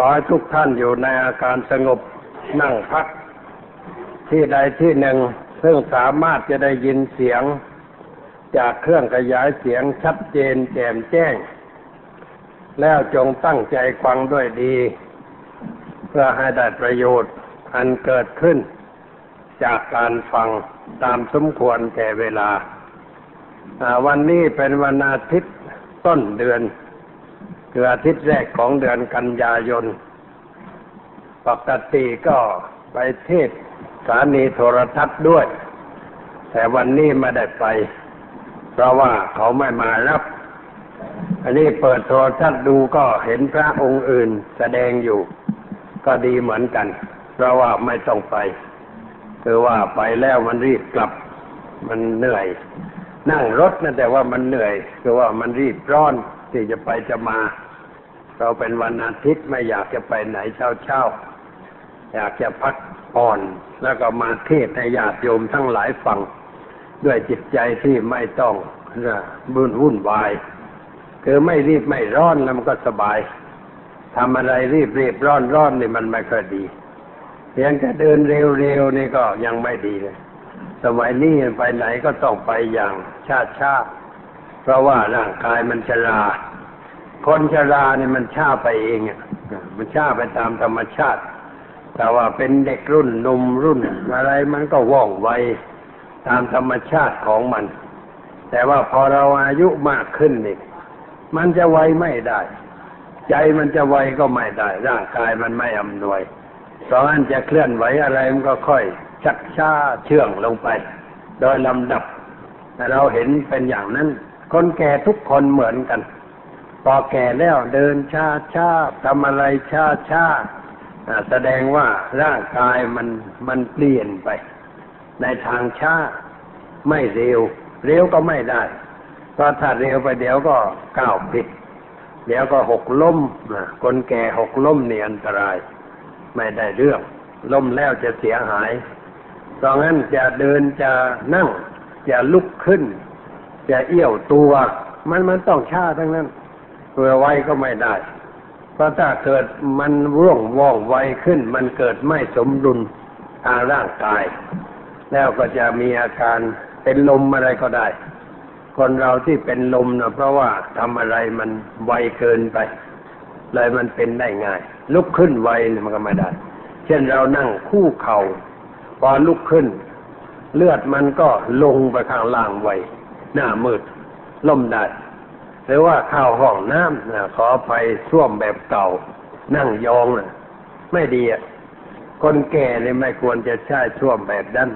ขอให้ทุกท่านอยู่ในอาการสงบนั่งพัก ที่ใดที่หนึ่ง ซึ่งสามารถจะได้ยินเสียง จากเครื่องขยายเสียงชัดเจนแจ่มแจ้ง แล้วจงตั้งใจฟังด้วยดี เพื่อให้ได้ประโยชน์ อันเกิดขึ้น จากการฟังตามสมควรแก่เวลา วันนี้เป็นวันอาทิตย์ต้นเดือน คืออาทิตย์แรกของเดือนกันยายน ปกติก็ไปเทศสถานีโทรทัศน์ด้วย แต่วันนี้ไม่ได้ไป เพราะว่าเขาไม่มารับ อันนี้เปิดโทรทัศน์ดูก็เห็นพระองค์อื่นแสดงอยู่ ก็ดีเหมือนกัน เพราะว่าไม่ต้องไป คือว่าไปแล้วมันรีบกลับ มันเหนื่อย นั่งรถนะแต่ว่ามันเหนื่อย คือว่ามันรีบร้อน ที่จะไปจะมา เราเป็นวันอาทิตย์ไม่อยากจะไปไหนเช้าเช้าอยากจะพักผ่อนแล้วก็มาเทศให้ญาติโยมทั้งหลายฟัง ด้วยจิตใจที่ไม่ต้องบุญวุ่นวายคือไม่รีบไม่ร้อนแล้วมันก็สบายทำอะไรรีบรีบร้อนร้อนนี่มันไม่ค่อยดีเพียงแต่เดินเร็วเร็วนี่ก็ยังไม่ดีเลย สมัยนี้ไปไหนก็ต้องไปอย่างชาชาเพ ราะว่าร่างกายมันชราคนชราเนี่ยมันชาไปเองอะมันชาไปตามธรรมชาติ แต่ว่าเป็นเด็กรุ่นหนุ่มรุ่นอะไรมันก็ว่องไวตามธรรมชาติของมัน แต่ว่าพอเราอายุมากขึ้นนี่มันจะไวไม่ได้ ใจมันจะไวก็ไม่ได้ ร่างกายมันไม่อำนวยเพราะงั้นจะเคลื่อนไหวอะไรมันก็ค่อย ชักช้าเชื่องลงไป โดยลำดับแต่เราเห็นเป็นอย่างนั้น คนแก่ทุกคนเหมือนกัน พอแก่แล้วเดินช้าช้าทำอะไรช้าช้าแสดงว่าร่างกายมันมันเปลี่ยนไป ในทางช้าไม่เร็ว เร็วก็ไม่ได้เพราะถ้าเร็วไปเดี๋ยวก็ก้าวผิด เดี๋ยวก็หกล้มคนแก่หกล้มนี่อันตราย ไม่ได้เรื่อง ล้มแล้วจะเสียหายเพราะงั้นจะเดินจะนั่งจะลุกขึ้น จะเอี้ยวตัว มันมันต้องช้าทั้งนั้นเพื่อไวก็ไม่ได้ เพราะถ้าเกิดมันร่วงว่องไวขึ้น มันเกิดไม่สมดุลทางร่างกาย แล้วก็จะมีอาการเป็นลมอะไรก็ได้ คนเราที่เป็นลมนะเพราะว่าทำอะไรมันไวเกินไป เลยมันเป็นได้ง่าย ลุกขึ้นไวมันก็ไม่ได้ เช่นเรานั่งคู่เขา่าพอลุกขึ้น เลือดมันก็ลงไปข้างล่างไว หน้ามืดล่มได้หรือว่าเข้าห้องน้ำนะขอไปส้วมแบบเก่า นั่งยองนะไม่ดีอะคนแก่เนี่ยไม่ควรจะใช้ส้วมแบบนั้น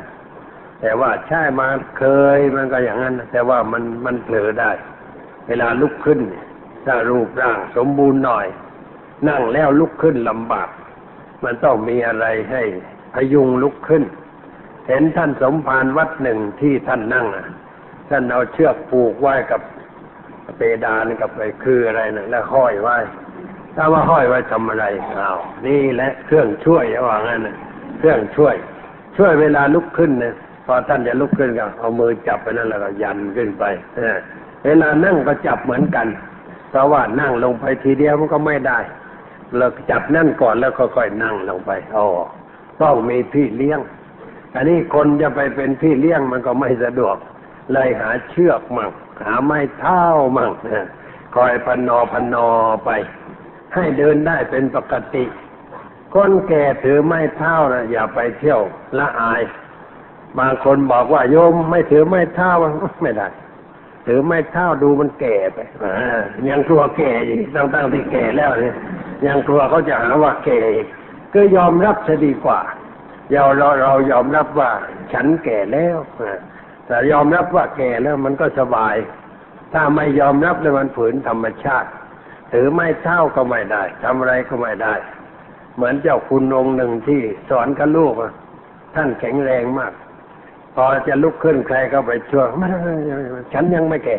แต่ว่าใช้มาเคยมันก็อย่างนั้น แต่ว่ามันมันเผลอได้ เวลาลุกขึ้นถ้ารูปร่างสมบูรณ์หน่อย นั่งแล้วลุกขึ้นลำบาก มันต้องมีอะไรให้พยุงลุกขึ้น เห็นท่านสมภารวัดหนึ่งที่ท่านนั่งอะ ท่านเอาเชือกผูกไว้กับเปดานกับไปคืออะไรนะแล้วห้อยไว้ถ้าว่าห้อยไว้ทำอะไรอ้าวนี่แหละเครื่องช่วยว่างั้นนะเครื่องช่วย ช่วยเวลาลุกขึ้นเนี่ยพอท่านจะลุกขึ้นก็เอามือจับไปนั่นแล้วก็ยันขึ้นไปเวลานั่งก็จับเหมือนกันเพราะว่านั่งลงไปทีเดียวมันก็ไม่ได้เราจับนั่นก่อนแล้วค่อยๆนั่งลงไปอ๋อต้องมีพี่เลี้ยง อันนี้คนจะไปเป็นพี่เลี้ยงมันก็ไม่สะดวก เลยหาเชือกมั่งหาไม้เท้ามั่งคอยพนอพนอไป ให้เดินได้เป็นปกติคนแก่ถือไม้เท้านะอย่าไปเที่ยวละอาย บางคนบอกว่าโยมไม่ถือไม้เท้าไม่ได้ถือไม้เท้าดูมันแก่ไปยังกลัวแก่อีกตั้งๆที่แก่แล้วเนี่ยยังกลัวเขาจะหาว่าแก่อีกก็ยอมรับจะดีกว่าเราเราเรายอมรับว่าฉันแก่แล้ว แต่ยอมรับว่าแก่แล้วมันก็สบาย ถ้าไม่ยอมรับเลยมันฝืนธรรมชาติถือไม่เท่าก็ไม่ได้ทำอะไรก็ไม่ได้ เหมือนเจ้าคุณองค์หนึ่งที่สอนกับลูกท่านแข็งแรงมาก พอจะลุกขึ้นใครก็ไปช่วยไม่ฉันยังไม่แก่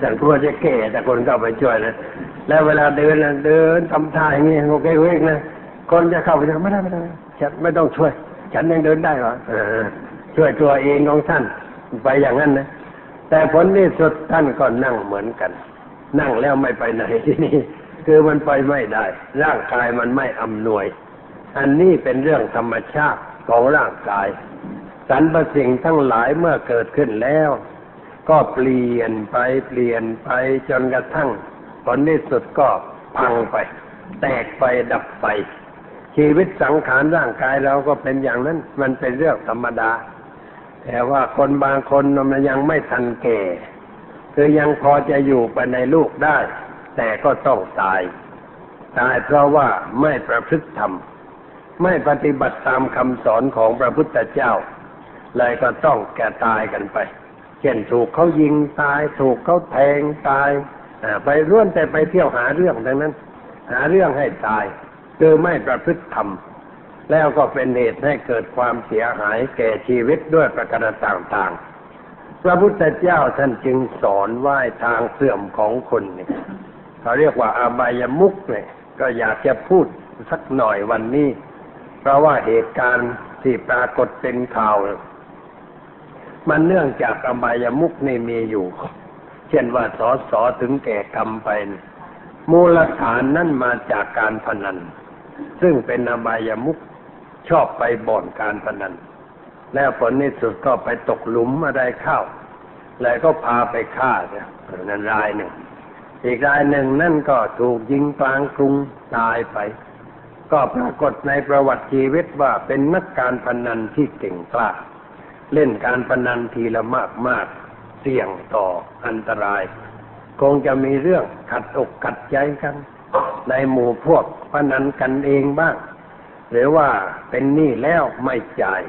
ฉันกลัวจะแก่ แต่คนก็ไปช่วยนะแล้วเวลาเดินเดินทำท่าอย่างนี้โอเคเวกนะคนจะเข้าไปจะไม่ได้ไม่ได้ฉันไม่ต้องช่วย ฉันยังเดินได้หรอช่วยตัวเองของท่าน ไปอย่างนั้นนะ แต่ผลที่สุดท่านก็นั่งเหมือนกัน นั่งแล้วไม่ไปไหนที่นี่คือมันไปไม่ได้ ร่างกายมันไม่อำนวย อันนี้เป็นเรื่องธรรมชาติของร่างกาย สรรพสิ่งทั้งหลายเมื่อเกิดขึ้นแล้ว ก็เปลี่ยนไปเปลี่ยนไปจนกระทั่งผลที่สุดก็พังไป แตกไปดับไป ชีวิตสังขารร่างกายเราก็เป็นอย่างนั้น มันเป็นเรื่องธรรมดา แต่ว่าคนบางคนมันยังไม่ทันแก่ คือยังพอจะอยู่ไปในลูกได้ แต่ก็ต้องตาย ตายเพราะว่าไม่ประพฤติธรรม ไม่ปฏิบัติตามคำสอนของพระพุทธเจ้า เลยก็ต้องแก่ตายกันไป เช่นถูกเขายิงตาย ถูกเขาแทงตาย ไปร่วนแต่ไปเที่ยวหาเรื่องดังนั้น หาเรื่องให้ตาย คือไม่ประพฤติธรรม แล้วก็เป็นเหตุให้เกิดความเสียหายแก่ชีวิตด้วยประการต่างๆ พระพุทธเจ้าท่านจึงสอนว่าทางเสื่อมของคนนี่เขาเรียกว่าอาบายมุกเนี่ยก็อยากจะพูดสักหน่อยวันนี้ เพราะว่าเหตุการณ์ที่ปรากฏเป็นข่าว มันเนื่องจากอบายมุกนี่มีอยู่ เช่นว่าสอสอถึงแก่กรรมไป มูลฐานนั่นมาจากการพนัน ซึ่งเป็นอบายมุก ชอบไปบ่อนการพนัน แล้วผลในสุดก็ไปตกหลุมอะไรเข้า แล้วก็พาไปฆ่าเนี่ยนั่นรายหนึ่ง อีกรายหนึ่งนั่นก็ถูกยิงกลางกรุงตายไป ก็ปรากฏในประวัติชีวิตว่าเป็นนักการพนันที่เก่งกล้า เล่นการพนันทีละมากมากเสี่ยงต่ออันตราย คงจะมีเรื่องขัดอกขัดใจกัน ในหมู่พวกพนันกันเองบ้าง หรือว่าเป็นหนี้แล้วไม่จ่าย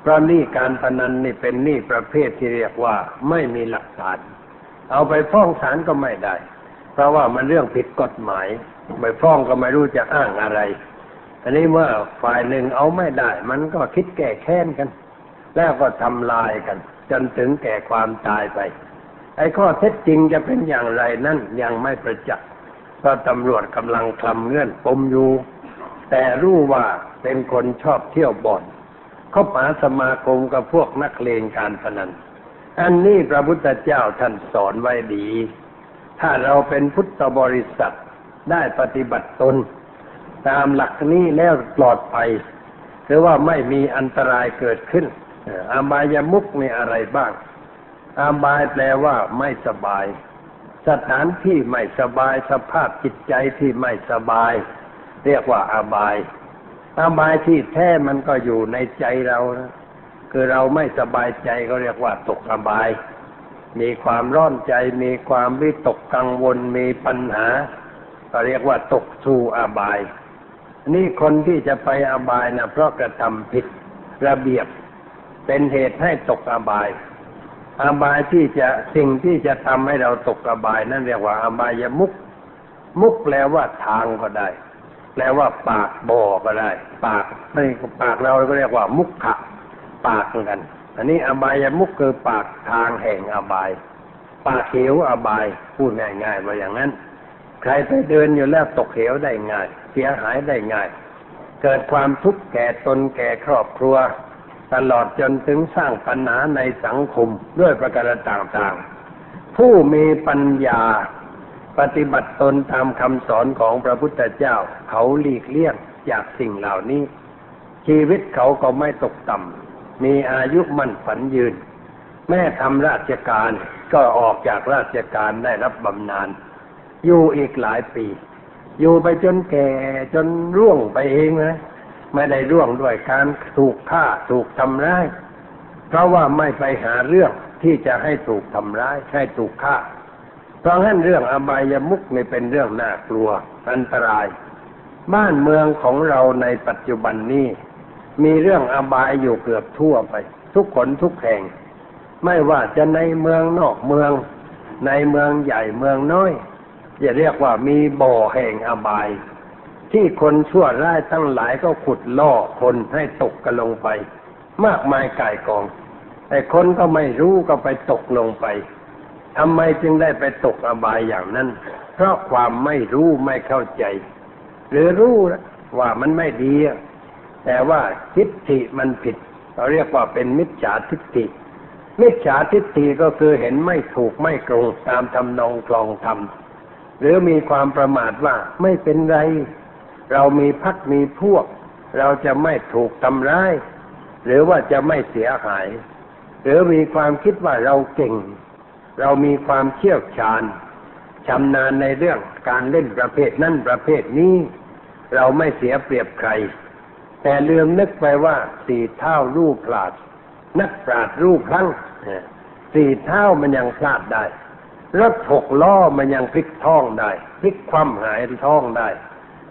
เพราะหนี้การพนันนี่เป็นหนี้ประเภทที่เรียกว่าไม่มีหลักฐาน เอาไปฟ้องศาลก็ไม่ได้ เพราะว่ามันเรื่องผิดกฎหมายไปฟ้องก็ไม่รู้จะอ้างอะไร อันนี้เมื่อฝ่ายหนึ่งเอาไม่ได้ มันก็คิดแก้แค้นกัน แล้วก็ทำลายกัน จนถึงแก่ความตายไป ไอ้ข้อเท็จจริงจะเป็นอย่างไรนั่นยังไม่ประจักษ์เพราะตำรวจกำลังคลำเงื่อนปมอยู่ แต่รู้ว่าเป็นคนชอบเที่ยวบ่อนเขาปาสมาคมกับพวกนักเลงการพนัน อันนี้พระพุทธเจ้าท่านสอนไว้ดี ถ้าเราเป็นพุทธบริษัทได้ปฏิบัติตน ตามหลักนี้แล้วปลอดภัยหรือว่าไม่มีอันตรายเกิดขึ้นเอ่ออาบายมุกมีอะไรบ้าง อาบายแปลว่าไม่สบาย สถานที่ไม่สบาย สภาพจิตใจที่ไม่สบาย เรียกว่าอาบาย อาบายที่แท้มันก็อยู่ในใจเรานะคือเราไม่สบายใจก็เรียกว่าตกอบาย มีความร้อนใจ มีความวิตกกังวล มีปัญหา ก็เรียกว่าตกสู่อบาย นี่คนที่จะไปอบายนะเพราะกระทำผิดระเบียบ เป็นเหตุให้ตกอบาย อบายที่จะสิ่งที่จะทำให้เราตกอบาย นั่นเรียกว่าอบายมุก มุกแปลว่าทางก็ได้ แปลว่าปากบ่อก็ได้ ปากไม่ปากเราก็เรียกว่ามุขะปากเหมือนกัน อันนี้อบายมุกคือปากทางแห่งอบาย ปากเหวอบายพูดง่ายๆว่าอย่างนั้น ใครไปเดินอยู่แล้วตกเหวได้ง่าย เสียหายได้ง่าย เกิดความทุกข์แก่ตนแก่ครอบครัว ตลอดจนถึงสร้างปัญหาในสังคมด้วยประการต่างๆ ผู้มีปัญญา ปฏิบัติตนตามคำสอนของพระพุทธเจ้า เขาหลีกเลี่ยงจากสิ่งเหล่านี้ ชีวิตเขาก็ไม่ตกต่ำมีอายุมั่นฝันยืน แม่ทำราชการก็ออกจากราชการได้รับบำนาญอยู่อีกหลายปี อยู่ไปจนแก่จนร่วงไปเองนะไม่ได้ร่วงด้วยการถูกฆ่าถูกทำร้าย เพราะว่าไม่ไปหาเรื่องที่จะให้ถูกทำร้ายให้ถูกฆ่า เพราะฉะนั้นเรื่องอบายมุกนี่เป็นเรื่องน่ากลัว อันตราย บ้านเมืองของเราในปัจจุบันนี้ มีเรื่องอบายอยู่เกือบทั่วไป ทุกคนทุกแห่ง ไม่ว่าจะในเมืองนอกเมือง ในเมืองใหญ่เมืองน้อยจะเรียกว่ามีบ่อแห่งอบาย ที่คนชั่วร้ายทั้งหลายก็ขุดล่อคนให้ตกกันลงไป มากมายก่ายกอง แต่คนก็ไม่รู้ก็ไปตกลงไป ทำไมจึงได้ไปตกอบายอย่างนั้น เพราะความไม่รู้ไม่เข้าใจ หรือรู้ว่ามันไม่ดี แต่ว่าทิฏฐิมันผิด เราเรียกว่าเป็นมิจฉาทิฏฐิ มิจฉาทิฏฐิก็คือเห็นไม่ถูกไม่ตรงตามทำนองคลองธรรมหรือมีความประมาทว่าไม่เป็นไร เรามีพักมีพวก เราจะไม่ถูกทำร้าย หรือว่าจะไม่เสียหาย หรือมีความคิดว่าเราเก่ง เรามีความเชี่ยวชาญชำนาญในเรื่องการเล่นประเภทนั้นประเภทนี้ เราไม่เสียเปรียบใคร แต่ลืมนึกไปว่าสี่เท่ารูปพลาด นักปราดรูปพลั้งสี่เท่ามันยังพลาดได้รถหกล้อมันยังพลิกท้องได้พลิกคว่ำหายท้องได้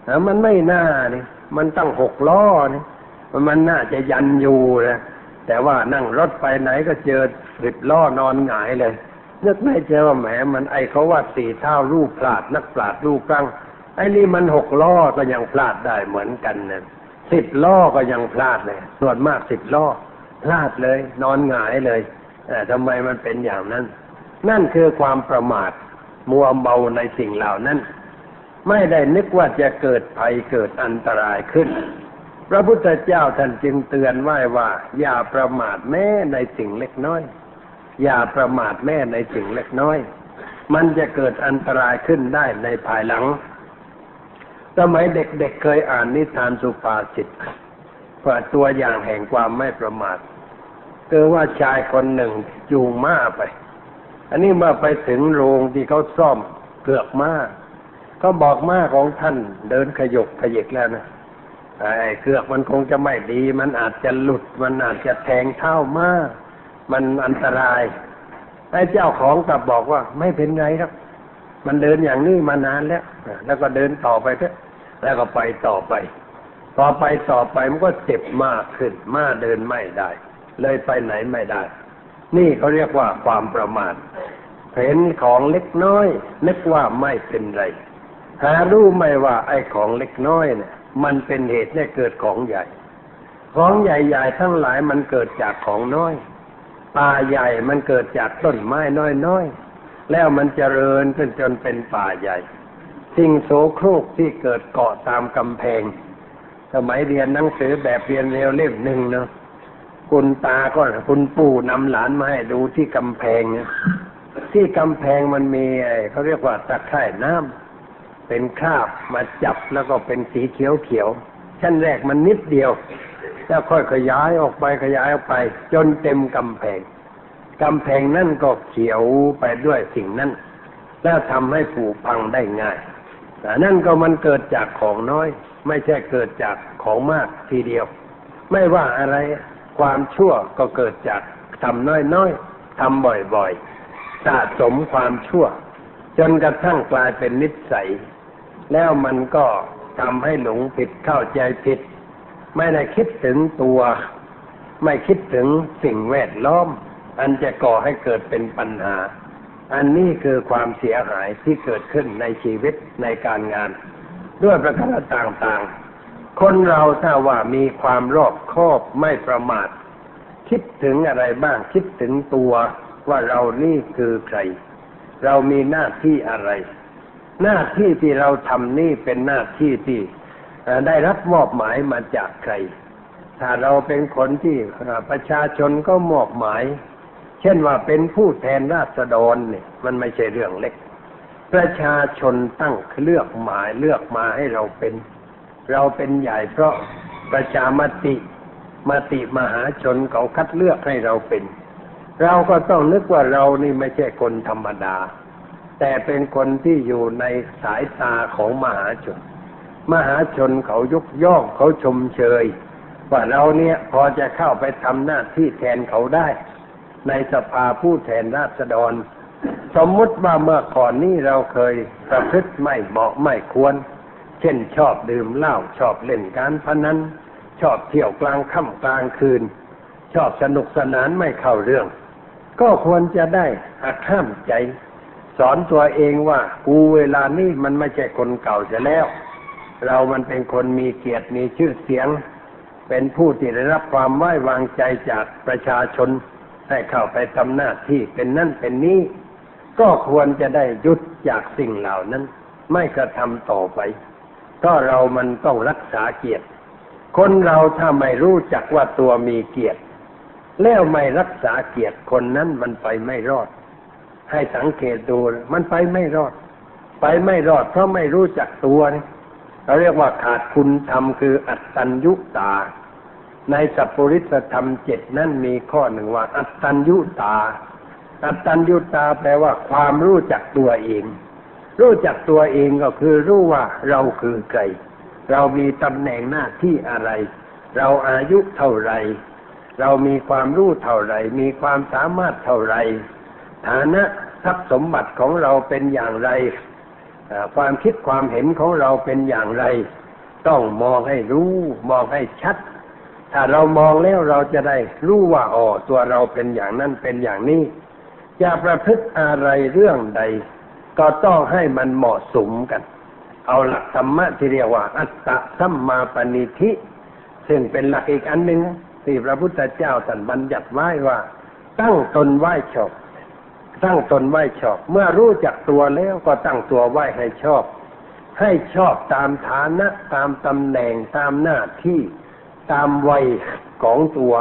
แต่มันไม่น่านี่มันตั้งหกล้อนี่มันน่าจะยันอยู่นะแต่ว่านั่งรถไปไหนก็เจอสิบล้อนอนหงายเลย นึกไม่เจอว่าแหมมันไอเขาว่าสี่เท่ารูปพลาดนักปราดรูปกลางไอ้นี่มันหกล้อก็ยังพลาดได้เหมือนกันนะสิบล้อก็ยังพลาดเลย ส่วนมากสิบล้อพลาดเลย นอนหงายเลยแต่ทำไมมันเป็นอย่างนั้น นั่นคือความประมาทมัวเมาในสิ่งเหล่านั้น ไม่ได้นึกว่าจะเกิดภัยเกิดอันตรายขึ้น พระพุทธเจ้าท่านจึงเตือนไว้ว่า อย่าประมาทแม้ในสิ่งเล็กน้อย อย่าประมาทแม่ในสิ่งเล็กน้อย มันจะเกิดอันตรายขึ้นได้ในภายหลัง สมัยเด็กๆเเคยอ่านนิทานสุภาษิตเปิดตัวอย่างแห่งความไม่ประมาทคือว่าชายคนหนึ่งจูงม้าไป อันนี้มื่อไปถึงโรงที่เขาซ่อมเกือกม้าเขาบอกม้าของท่านเดินขยกขยิกแล้วนะไอ้เกือกมันคงจะไม่ดี มันอาจจะหลุด มันอาจจะแทงเท้าม้า มันอันตรายไอ้เจ้าของกลับบอกว่า ไม่เป็นไรครับ มันเดินอย่างนี้มานานแล้วแล้วก็เดินต่อไปเถอะแล้วก็ไปต่อไป ต่อไปต่อไปมันก็เจ็บมากขึ้นมาเดินไม่ได้ เลยไปไหนไม่ได้ นี่เขาเรียกว่าความประมาทเห็นของเล็กน้อยนึกว่าไม่เป็นไรหารู้ไหมว่าไอ้ของเล็กน้อยเนี่ย มันเป็นเหตุให้เกิดของใหญ่ ของใหญ่ๆทั้งหลายมันเกิดจากของน้อย ป่าใหญ่มันเกิดจากต้นไม้น้อยๆ แล้วมันเจริญขึ้นจนเป็นป่าใหญ่ สิ่งโสโครกที่เกิดเกาะตามกำแพง สมัยเรียนหนังสือแบบเรียนเร็วเล่มหนึ่งเนาะคุณตาก็คุณปู่นำหลานมาให้ดูที่กำแพงเนี่ยที่กำแพงมันมีไอ้เขาเรียกว่าตะไคร่น้ำเป็นคราบมาจับแล้วก็เป็นสีเขียวเขียว ชั้นแรกมันนิดเดียว แล้วค่อยขยายออกไปขยายออกไป จนเต็มกำแพงกำแพงนั่นก็เขียวไปด้วยสิ่งนั้น แล้วทำให้ผุพังได้ง่ายแต่นั่นก็มันเกิดจากของน้อย ไม่ใช่เกิดจากของมากทีเดียว ไม่ว่าอะไรความชั่วก็เกิดจากทำน้อยๆทำบ่อยๆสะสมความชั่ว จนกระทั่งกลายเป็นนิสัย แล้วมันก็ทำให้หลงผิดเข้าใจผิด ไม่ได้คิดถึงตัว ไม่คิดถึงสิ่งแวดล้อม อันจะก่อให้เกิดเป็นปัญหา อันนี้คือความเสียหายที่เกิดขึ้นในชีวิตในการงาน ด้วยประการต่างๆ คนเราถ้าว่ามีความรอบคอบไม่ประมาท คิดถึงอะไรบ้างคิดถึงตัวว่าเรานี่คือใคร เรามีหน้าที่อะไร หน้าที่ที่เราทำนี่เป็นหน้าที่ที่ ได้รับมอบหมายมาจากใคร ถ้าเราเป็นคนที่ประชาชนก็มอบหมาย เช่นว่าเป็นผู้แทนราษฎรเนี่ย มันไม่ใช่เรื่องเล็ก ประชาชนตั้งเลือกหมายเลือกมาให้เราเป็น เราเป็นใหญ่เพราะประชามติมติมหาชนเขาคัดเลือกให้เราเป็น เราก็ต้องนึกว่าเรานี่ไม่ใช่คนธรรมดา แต่เป็นคนที่อยู่ในสายตาของมหาชน มหาชนเขายกย่องเขาชมเชย ว่าเราเนี่ยพอจะเข้าไปทำหน้าที่แทนเขาได้ ในสภาผู้แทนราษฎร สมมุติว่าเมื่อก่อนนี้เราเคยประพฤติไม่เหมาะไม่ควร เช่นชอบดื่มเหล้าชอบเล่นการพนันชอบเที่ยวกลางค่ำกลางคืน ชอบสนุกสนานไม่เข้าเรื่อง ก็ควรจะได้หักห้ามใจ สอนตัวเองว่ากูเวลานี้มันไม่ใช่คนเก่าจะแล้ว เรามันเป็นคนมีเกียรติมีชื่อเสียง เป็นผู้ที่ได้รับความไว้วางใจจากประชาชนให้เข้าไปทำหน้าที่เป็นนั่นเป็นนี้ ก็ควรจะได้ยุดจากสิ่งเหล่านั้น ไม่กระทำต่อไปก็เรามันต้องรักษาเกียรติ คนเราถ้าไม่รู้จักว่าตัวมีเกียรติ แล้วไม่รักษาเกียรติคนนั้นมันไปไม่รอด ให้สังเกตดูมันไปไม่รอด ไปไม่รอดเพราะไม่รู้จักตัวนี่ เราเรียกว่าขาดคุณธรรมคืออัตตัญยุตา ในสัพปริสธรรมเจ็ดนั่นมีข้อหนึ่งว่า อัตตัญยุตา อัตตัญยุตาแปลว่าความรู้จักตัวเอง รู้จักตัวเองก็คือรู้ว่าเราคือใคร เรามีตำแหน่งหน้าที่อะไร เราอายุเท่าไร เรามีความรู้เท่าไร มีความสามารถเท่าไร ฐานะทรัพย์สมบัติของเราเป็นอย่างไร ความคิดความเห็นของเราเป็นอย่างไร ต้องมองให้รู้ มองให้ชัด ถ้าเรามองแล้วเราจะได้รู้ว่าอ๋อตัวเราเป็นอย่างนั้นเป็นอย่างนี้จะประพฤติอะไรเรื่องใด ก็ต้องให้มันเหมาะสมกัน เอาหลักธรรมะที่เรียกว่า อัตตะสัมมาปณิธิ ซึ่งเป็นหลักอีกอันหนึ่งที่พระพุทธเจ้าท่นบัญญัติไว้ว่า ตั้งตนไหว้ชอบ ตั้งตนไหว้ชอบ เมื่อรู้จักตัวแล้วก็ตั้งตัวไหว้ให้ชอบ ให้ชอบตามฐานะตามตำแหน่งตามหน้าที่ตามวัยของตัว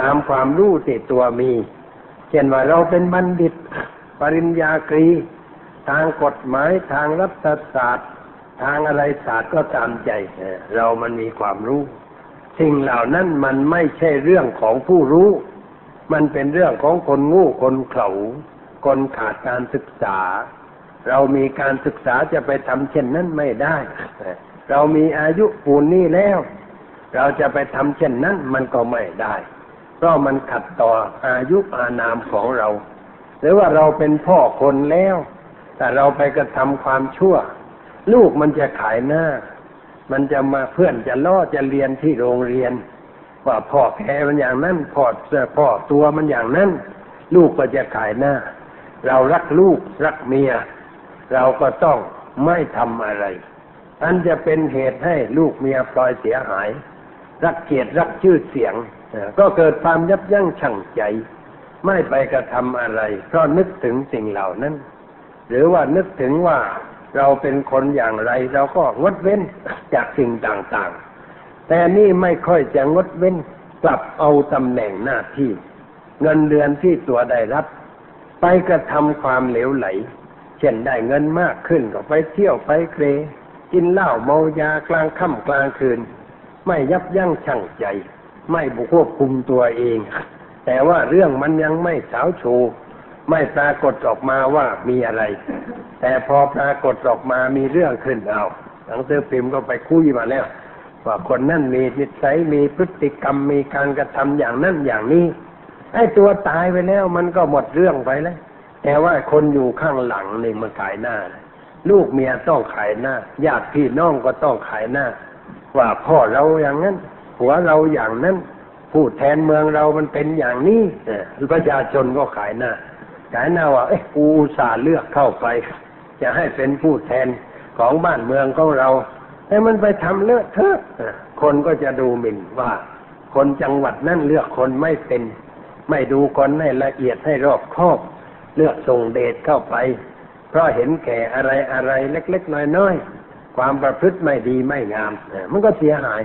ตามความรู้ที่ตัวมี เช่นว่าเราเป็นบัณฑิต ปริญญากรีทางกฎหมายทางรัฐศาสตร์ ทางอะไรศาสตร์ก็ตามใจ เรามันมีความรู้ สิ่งเหล่านั้นมันไม่ใช่เรื่องของผู้รู้ มันเป็นเรื่องของคนงูคนเขลา คนขาดการศึกษา เรามีการศึกษาจะไปทำเช่นนั้นไม่ได้ เรามีอายุปูนนี้แล้ว เราจะไปทำเช่นนั้นมันก็ไม่ได้ เพราะมันขัดต่ออายุอานามของเรา หรือว่าเราเป็นพ่อคนแล้ว แต่เราไปกระทำความชั่ว ลูกมันจะขายหน้า มันจะมาเพื่อนจะล่อจะเรียนที่โรงเรียนว่าพ่อแพ้มันอย่างนั้นพ่อพ่อตัวมันอย่างนั้น ลูกก็จะขายหน้า เรารักลูกรักเมีย เราก็ต้องไม่ทำอะไร อันจะเป็นเหตุให้ลูกเมียปล่อยเสียหาย รักเกียรติรักชื่อเสียง ก็เกิดความยับยั้งชั่งใจ ไม่ไปกระทำอะไร เพราะนึกถึงสิ่งเหล่านั้น หรือว่านึกถึงว่าเราเป็นคนอย่างไร เราก็งดเว้นจากสิ่งต่างๆ แต่นี่ไม่ค่อยจะงดเว้นกลับเอาตำแหน่งหน้าที่ เงินเดือนที่ตัวได้รับ ไปกระทำความเหลวไหล เช่นได้เงินมากขึ้นก็ไปเที่ยวไปเครกินเหล้าเมายากลางค่ำกลางคืน ไม่ยับยั้งชั่งใจ ไม่บุควบคุมตัวเอง แต่ว่าเรื่องมันยังไม่สาวโชว์ไม่ปรากฏออกมาว่ามีอะไร แต่พอปรากฏออกมามีเรื่องขึ้นเอาหนังสือพิมพ์ก็ไปคุยมาแล้ว ว่าคนนั่นมีนิสัยมีพฤติกรรมมีการกระทำอย่างนั้นอย่างนี้ ไอ้ตัวตายไปแล้วมันก็หมดเรื่องไปแล้วแต่ว่าคนอยู่ข้างหลังนี่มันขายหน้า ลูกเมียต้องขายหน้าญาติพี่น้องก็ต้องขายหน้า ว่าพ่อเราอย่างนั้นหัวเราอย่างนั้นผู้แทนเมืองเรามันเป็นอย่างนี้ประชาชนก็ขายหน้าขายหน้าว่าเอ้กูสาเลือกเข้าไป จะให้เป็นผู้แทนของบ้านเมืองของเราแต่มันไปทำเลอะเทอะคนก็จะดูหมิ่นว่า คนจังหวัดนั่นเลือกคนไม่เป็น ไม่ดูคนให้ละเอียดให้รอบคอบเลือกส่งเดชเข้าไป เพราะเห็นแก่อะไรอะไรเล็ก ๆ น้อยๆความประพฤติไม่ดีไม่งามมันก็เสียหาย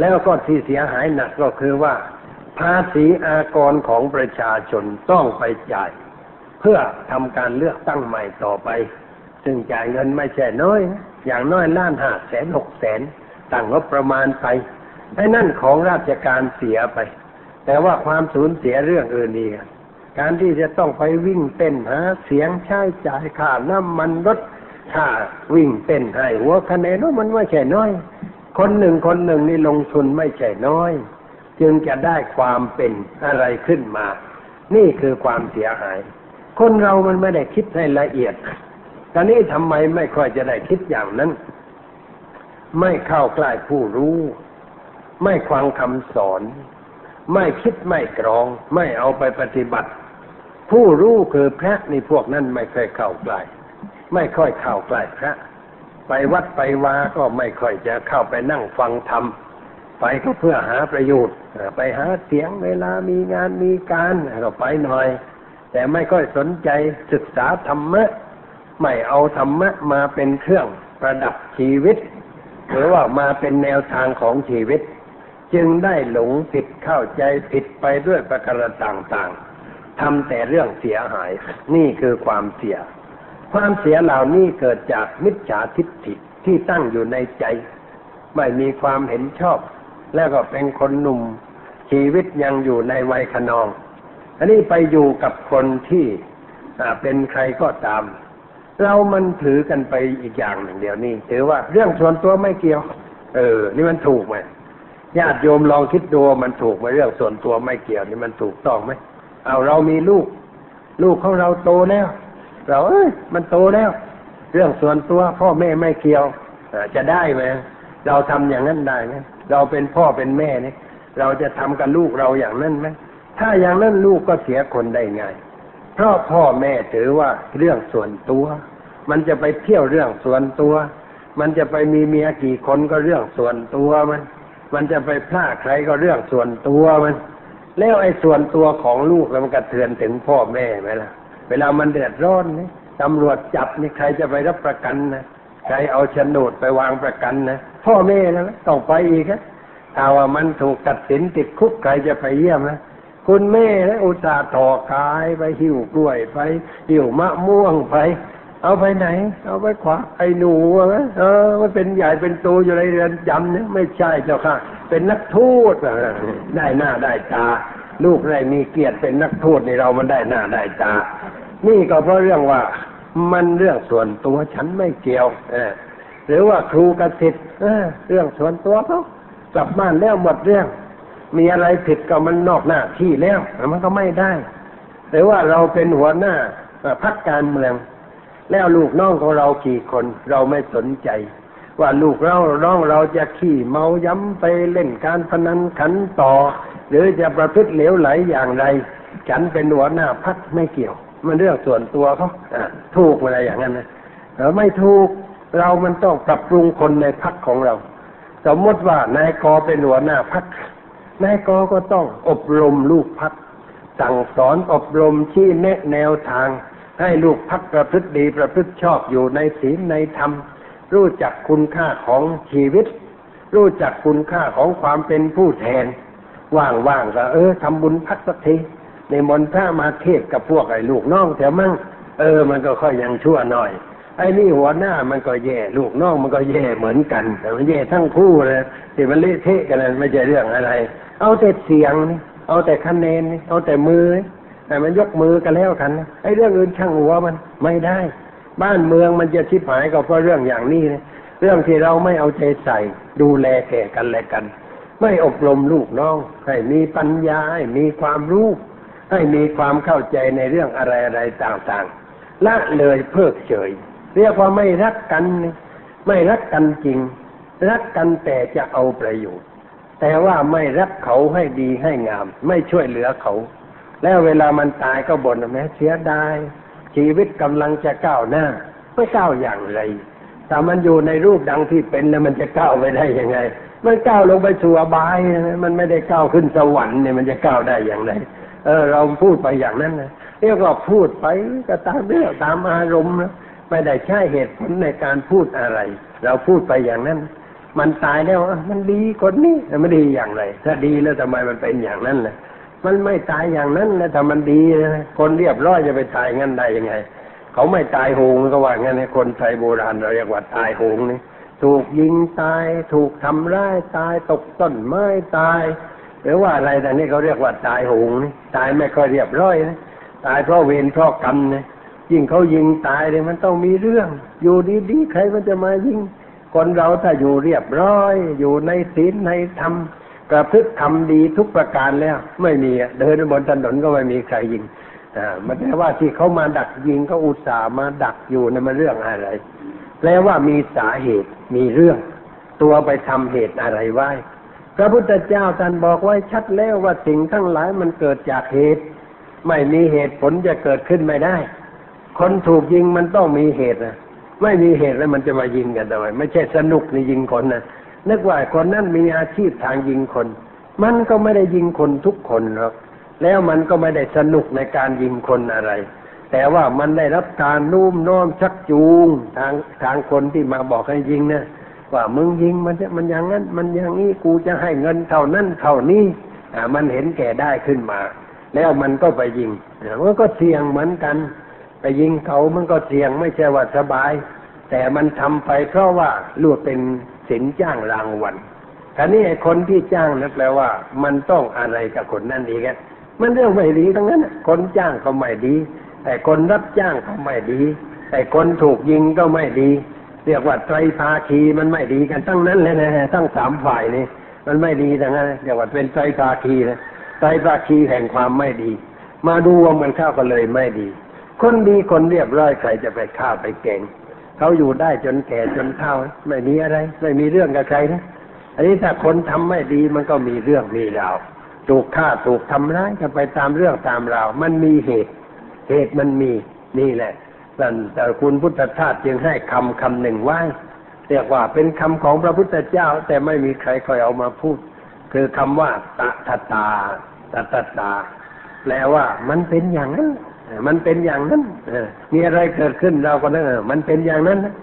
แล้วก็ที่เสียหายหนักก็คือว่า ภาษีอากรของประชาชนต้องไปจ่าย เพื่อทำการเลือกตั้งใหม่ต่อไป ซึ่งจ่ายเงินไม่ใช่น้อย อย่างน้อยล้านห้าแสนหกแสนตั้งงบประมาณไปไอ้นั่นของราชการเสียไป แต่ว่าความสูญเสียเรื่องอื่นดีกันการที่จะต้องไปวิ่งเต้นหาเสียงใช้จ่ายค่าน้ำมันรถค่าวิ่งเต้นให้หัวคะแนนมันไม่ใช่น้อย คนหนึ่งคนหนึ่งนี่ลงทุนไม่ใช่น้อย จึงจะได้ความเป็นอะไรขึ้นมา นี่คือความเสียหาย คนเรามันไม่ได้คิดให้ละเอียดตอนนี้ทำไมไม่ค่อยจะได้คิดอย่างนั้น ไม่เข้าใกล้ผู้รู้ ไม่ฟังคำสอน ไม่คิดไม่กรอง ไม่เอาไปปฏิบัติ ผู้รู้คือพระนี่พวกนั้นไม่เคยเข้าใกล้ไม่ค่อยเข้าใกล้พระ ไปวัดไปวาก็ไม่ค่อยจะเข้าไปนั่งฟังธรรมไปก็เพื่อหาประโยชน์ไปหาเสียงเวลามีงานมีการก็ไปหน่อย แต่ไม่ค่อยสนใจศึกษาธรรมะไม่เอาธรรมะมาเป็นเครื่องประดับชีวิต หรือว่ามาเป็นแนวทางของชีวิต จึงได้หลงผิดเข้าใจผิดไปด้วยประการต่างๆทำแต่เรื่องเสียหาย นี่คือความเสีย ความเสียเหล่านี้เกิดจากมิจฉาทิฏฐิที่ตั้งอยู่ในใจ ไม่มีความเห็นชอบ แล้วก็เป็นคนหนุ่ม ชีวิตยังอยู่ในวัยขนอง อันนี้ไปอยู่กับคนที่เป็นใครก็ตาม เรามันถือกันไปอีกอย่างหนึ่งเดียวนี้ถือว่าเรื่องส่วนตัวไม่เกี่ยว เออ นี่มันถูกไหม ญาติโยมลองคิดดูมันถูกไหมเรื่องส่วนตัวไม่เกี่ยวนี่มันถูกต้องไหมเอาเรามีลูก ลูกของเราโตแล้ว เราเอ้ยมันโตแล้ว เรื่องส่วนตัวพ่อแม่ไม่เกี่ยวจะได้ไหมเราทำอย่างนั้นได้ไหมเราเป็นพ่อเป็นแม่เนี่ยเราจะทำกับลูกเราอย่างนั้นไหมถ้าอย่างนั้นลูกก็เสียคนได้ง่ายเพราะพ่อแม่ถือว่าเรื่องส่วนตัว มันจะไปเที่ยวเรื่องส่วนตัว มันจะไปมีเมียกี่คนก็เรื่องส่วนตัวมัน มันจะไปพลาดใครก็เรื่องส่วนตัวมัน แล้วไอ้ส่วนตัวของลูกแล้วมันกระเทือนถึงพ่อแม่ไหมล่ะ เวลามันเดือดร้อนนี่ตำรวจจับนี่ใครจะไปรับประกันนะใครเอาโฉนดไปวางประกันนะพ่อแม่นะต้องไปอีกนะถ้าว่ามันถูกตัดสินติดคุกใครจะไปเยี่ยมนะคุณแม่และอุตส่าห์ต่อกายไปหิวกล้วยไปหิวมะม่วงไป เอาไปไหน เอาไปขวาไอ้หนูนะเออมันเป็นใหญ่เป็นโตอยู่ในเรือนจำเนี่ยไม่ใช่เจ้าค่ะ เป็นนักโทษได้หน้าได้ตา ลูกได้มีเกียรติเป็นนักโทษในเรามันได้หน้าได้ตา นี่ก็เพราะเรื่องว่ามันเรื่องส่วนตัวฉันไม่เกี่ยวเออหรือว่าครูกสิทธิ์เรื่องส่วนตัวเขากลับบ้านแล้วหมดเรื่อง มีอะไรผิดก็มันนอกหน้าที่แล้วมันก็ไม่ได้ หรือว่าเราเป็นหัวหน้าพักการเมือง แล้วลูกน้องของเรากี่คนเราไม่สนใจ ว่าลูกเราน้องเราจะขี่เมาย้ำไปเล่นการพนันขันต่อ หรือจะประพฤติเหลวไหลอย่างไร ฉันเป็นหัวหน้าพักไม่เกี่ยว มันเรื่องส่วนตัวเขาถูกอะไรอย่างนั้นนะเราไม่ถูกเรามันต้องปรับปรุงคนในพักของเรา สมมติว่านายกอเป็นหัวหน้าพักนายกก็ต้องอบรมลูกพักสั่งสอนอบรมชี้แนะแนวทาง ให้ลูกพักประพฤติดีประพฤติชอบอยู่ในศีลในธรรม รู้จักคุณค่าของชีวิต รู้จักคุณค่าของความเป็นผู้แทน ว่างๆก็เออทำบุญพักสักทีในมนท่ามาเทศกับพวกไอ้ลูกน้องแถวมั่งเออ มันก็ค่อยยังชั่วหน่อย ไอ้นี่หัวหน้ามันก็แย่ ลูกน้องมันก็แย่เหมือนกัน แต่มันแย่ทั้งคู่เลยที่มันเละเทะกันไม่ใช่เรื่องอะไร เอาแต่เสียงนี่เอาแต่คะแนนนี่เอาแต่มือ แต่มันยกมือกันแล้วกันไอ้เรื่องอื่นช่างหัวมันไม่ได้ บ้านเมืองมันจะชิบหายก็เพราะเรื่องอย่างนี้นะเรื่องที่เราไม่เอาใจใส่ ดูแลแก่กันและกัน ไม่อบรมลูกน้อง ให้มีปัญญาให้มีความรู้ ให้มีความเข้าใจในเรื่องอะไรอะไรต่างๆละเลยเพิกเฉย เรียกว่าไม่รักกันไม่รักกันจริง รักกันแต่จะเอาประโยชน์ แต่ว่าไม่รักเขาให้ดีให้งาม ไม่ช่วยเหลือเขา แล้วเวลามันตายก็บ่นแม้เสียดาย ชีวิตกำลังจะก้าวหน้าไม่ก้าวอย่างไรถ้ามันอยู่ในรูปดังที่เป็นแล้วมันจะก้าวไปได้ยังไง มันก้าวลงไปสู่อบายมันไม่ได้ก้าวขึ้นสวรรค์เนี่ยมันจะก้าวได้อย่างไรเออเราพูดไปอย่างนั้นนะเรียกว่าพูดไปก็ตามเรื่องตามอารมณ์นะไม่ได้ใช้เหตุผลในการพูดอะไร เราพูดไปอย่างนั้น มันตายแล้วมันดีคนนี้แต่ไม่ดีอย่างไร ถ้าดีแล้วทำไมมันเป็นอย่างนั้นล่ะ มันไม่ตายอย่างนั้นแล้วถ้ามันดีคนเรียบร้อยจะไปตายงั้นได้ยังไง เขาไม่ตายโหงก็ว่างั้นคนไทยโบราณเราเรียกว่าตายโหงนี่ถูกยิงตาย ถูกทำร้ายตายตกต้นไม้ตาย หรือว่าอะไรแต่นี่เขาเรียกว่าตายโหงนี่ตายไม่ค่อยเรียบร้อยนะตายเพราะเวรเพราะกรรมนี่ยยิ่งเขายิงตายเลยมันต้องมีเรื่อง อยู่ดีๆใครมันจะมายิงคนเราถ้าอยู่เรียบร้อย อยู่ในศีลในธรรม ประพฤติทำดีทุกประการแล้วไม่มีเดินบนถนนก็ไม่มีใครยิงอ่ามันแปลว่าที่เขามาดักยิงเขาอุตส่าห์มาดักอยู่ในมันเรื่องอะไร แปลว่ามีสาเหตุมีเรื่อง ตัวไปทำเหตุอะไรไว้พระพุทธเจ้าท่านบอกไว้ชัดแล้วว่าสิ่งทั้งหลายมันเกิดจากเหตุ ไม่มีเหตุผลจะเกิดขึ้นไม่ได้ คนถูกยิงมันต้องมีเหตุนะไม่มีเหตุแล้วมันจะมายิงกันทำไมไม่ใช่สนุกในยิงคนนะ นึกว่าคนนั้นมีอาชีพทางยิงคน มันก็ไม่ได้ยิงคนทุกคนหรอกแล้วมันก็ไม่ได้สนุกในการยิงคนอะไร แต่ว่ามันได้รับการนุ่มน้อมชักจูงทางทางคนที่มาบอกให้ยิงนะว่ามึงยิงมันมันอย่างนั้น มันอย่างนี้กูจะให้เงินเท่านั้นเท่านี้อ่ามันเห็นแก่ได้ขึ้นมา แล้วมันก็ไปยิงมันก็เสี่ยงเหมือนกัน ไปยิงเขามันก็เสี่ยงไม่ใช่ว่าสบาย แต่มันทำไปเพราะว่าลูกเป็น สินจ้างรางวัลท่านี้ไอ้คนที่จ้างนั่นแปลว่า มันต้องอะไรกับคนนั่นอีกอะมันเรื่องไม่ดีทั้งนั้นคนจ้างก็ไม่ดีแต่คนรับจ้างก็ไม่ดีแต่คนถูกยิงก็ไม่ดี เรียกว่าไตรภาคีมันไม่ดีกันทั้งนั้นเลยนะทั้งสามฝ่ายนี่มันไม่ดีทั้งนั้นเรียกว่าเป็นไตรภาคีนะไตรภาคีแห่งความไม่ดี มาดูว่ามันเข้าก็เลยไม่ดี คนดีคนเรียบร้อยใครจะไปฆ่าไปเก่ง เขาอยู่ได้จนแก่จนเฒ่าไม่มีอะไร ไม่มีเรื่องกับใครนะอันนี้ถ้าคนทำไม่ดีมันก็มีเรื่องมีราวถูกฆ่าถูกทำร้ายกันไปตามเรื่องตามราวมันมีเหตุ เหตุมันมีนี่แหละแต่คุณพุทธทาสจึงให้คำคำหนึ่งไว้เรียกว่าเป็นคำของพระพุทธเจ้า แต่ไม่มีใครคอยเอามาพูด คือคำว่าตตาตาตตตาแปลว่ามันเป็นอย่างนั้น มันเป็นอย่างนั้นมีอะไรเกิดขึ้นเราก็นั่นมันเป็นอย่างนั้นนะ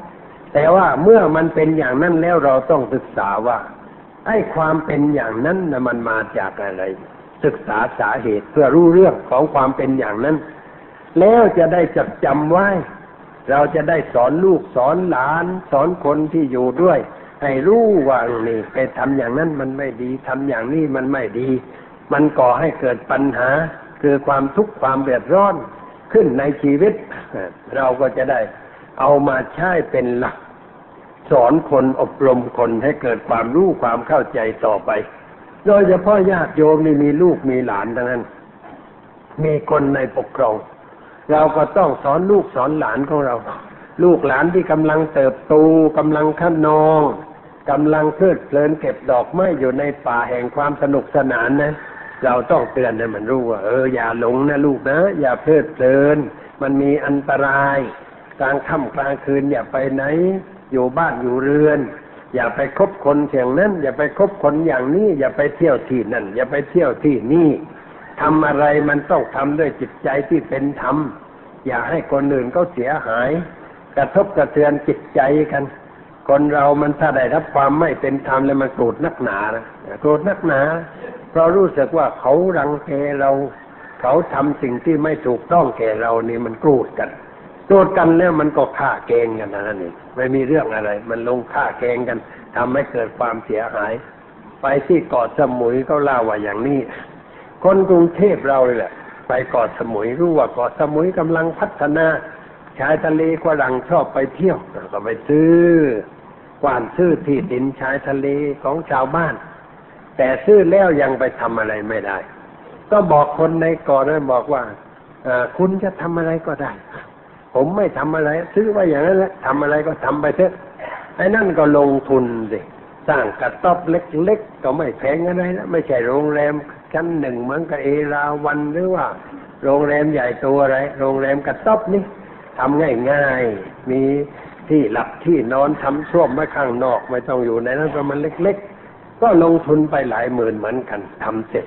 แต่ว่าเมื่อมันเป็นอย่างนั้นแล้วเราต้องศึกษาว่าไอ้ความเป็นอย่างนั้นนะมันมาจากอะไร ศึกษาสาเหตุเพื่อรู้เรื่องของความเป็นอย่างนั้น แล้วจะได้จดจำไว้ เราจะได้สอนลูกสอนหลาน สอนคนที่อยู่ด้วย ให้รู้ว่านี่ไปทำอย่างนั้นมันไม่ดีทำอย่างนี้มันไม่ดี มันก่อให้เกิดปัญหา คือความทุกข์ความเดือดร้อน ขึ้นในชีวิต เราก็จะได้เอามาใช้เป็นหลัก สอนคนอบรมคนให้เกิดความรู้ความเข้าใจต่อไป โดยเฉพาะญาติโยมนี่มีลูกมีหลานทั้งนั้น มีคนในปกครอง เราก็ต้องสอนลูกสอนหลานของเรา ลูกหลานที่กำลังเติบโตกำลังขั้นนองกำลังเพลิดเพลินเก็บดอกไม้อยู่ในป่าแห่งความสนุกสนานนะ เราต้องเตือนให้มันรู้ว่า เอออย่าหลงนะลูกนะ อย่าเพลิดเพลิน มันมีอันตราย กลางค่ำกลางคืนอย่าไปไหน อยู่บ้านอยู่เรือน อย่าไปคบคนเสียงนั้น อย่าไปคบคนอย่างนี้ อย่าไปเที่ยวที่นั่น อย่าไปเที่ยวที่นี่ทำอะไรมันต้องทำด้วยจิตใจที่เป็นธรรม อย่าให้คนอื่นเขาเสียหาย กระทบกระเทือนจิตใจกัน คนเรามันถ้าได้รับความไม่เป็นธรรมแล้วมันโกรธนักหนานะโกรธนักหนา เพราะรู้สึกว่าเขารังแกเรา เขาทำสิ่งที่ไม่ถูกต้องแก่เรานี่มันโกรธกันโกรธกันแล้วมันก็ฆ่าเกงกันนั่นเองไม่มีเรื่องอะไร มันลงฆ่าเกงกันทำให้เกิดความเสียหาย ไปที่เกาะสมุยก็เล่าว่าอย่างนี้ คนกรุงเทพเราเลยแหละไปเกาะสมุยรู้ว่าเกาะสมุยกำลังพัฒนาชายทะเลฝรั่งชอบไปเที่ยวก็ไปซื้อกวานซื้อที่ดินชายทะเลของชาวบ้าน แต่ซื้อแล้วยังไปทำอะไรไม่ได้ ก็บอกคนในกาะนั้นบอกว่าคุณจะทำอะไรก็ได้ ผมไม่ทำอะไร ซื้อไว้อย่างนั้นแหละทำอะไรก็ทำไปเถอะไอ้นั่นก็ลงทุนสิสร้างกระต๊อบเล็กๆก็ไม่แพงอะไรนะไม่ใช่โรงแรมชั้นหนึ่งเหมือนกับเอราวันหรือว่า โรงแรมใหญ่ตัวอะไร โรงแรมกระต๊อบนี่ทำง่ายๆมีที่หลับที่นอนทำส้วมไว้ข้างนอก ไม่ต้องอยู่ในนั้นประมาณเล็ก ๆ ก็ลงทุนไปหลายหมื่นเหมือนกันทำเสร็จ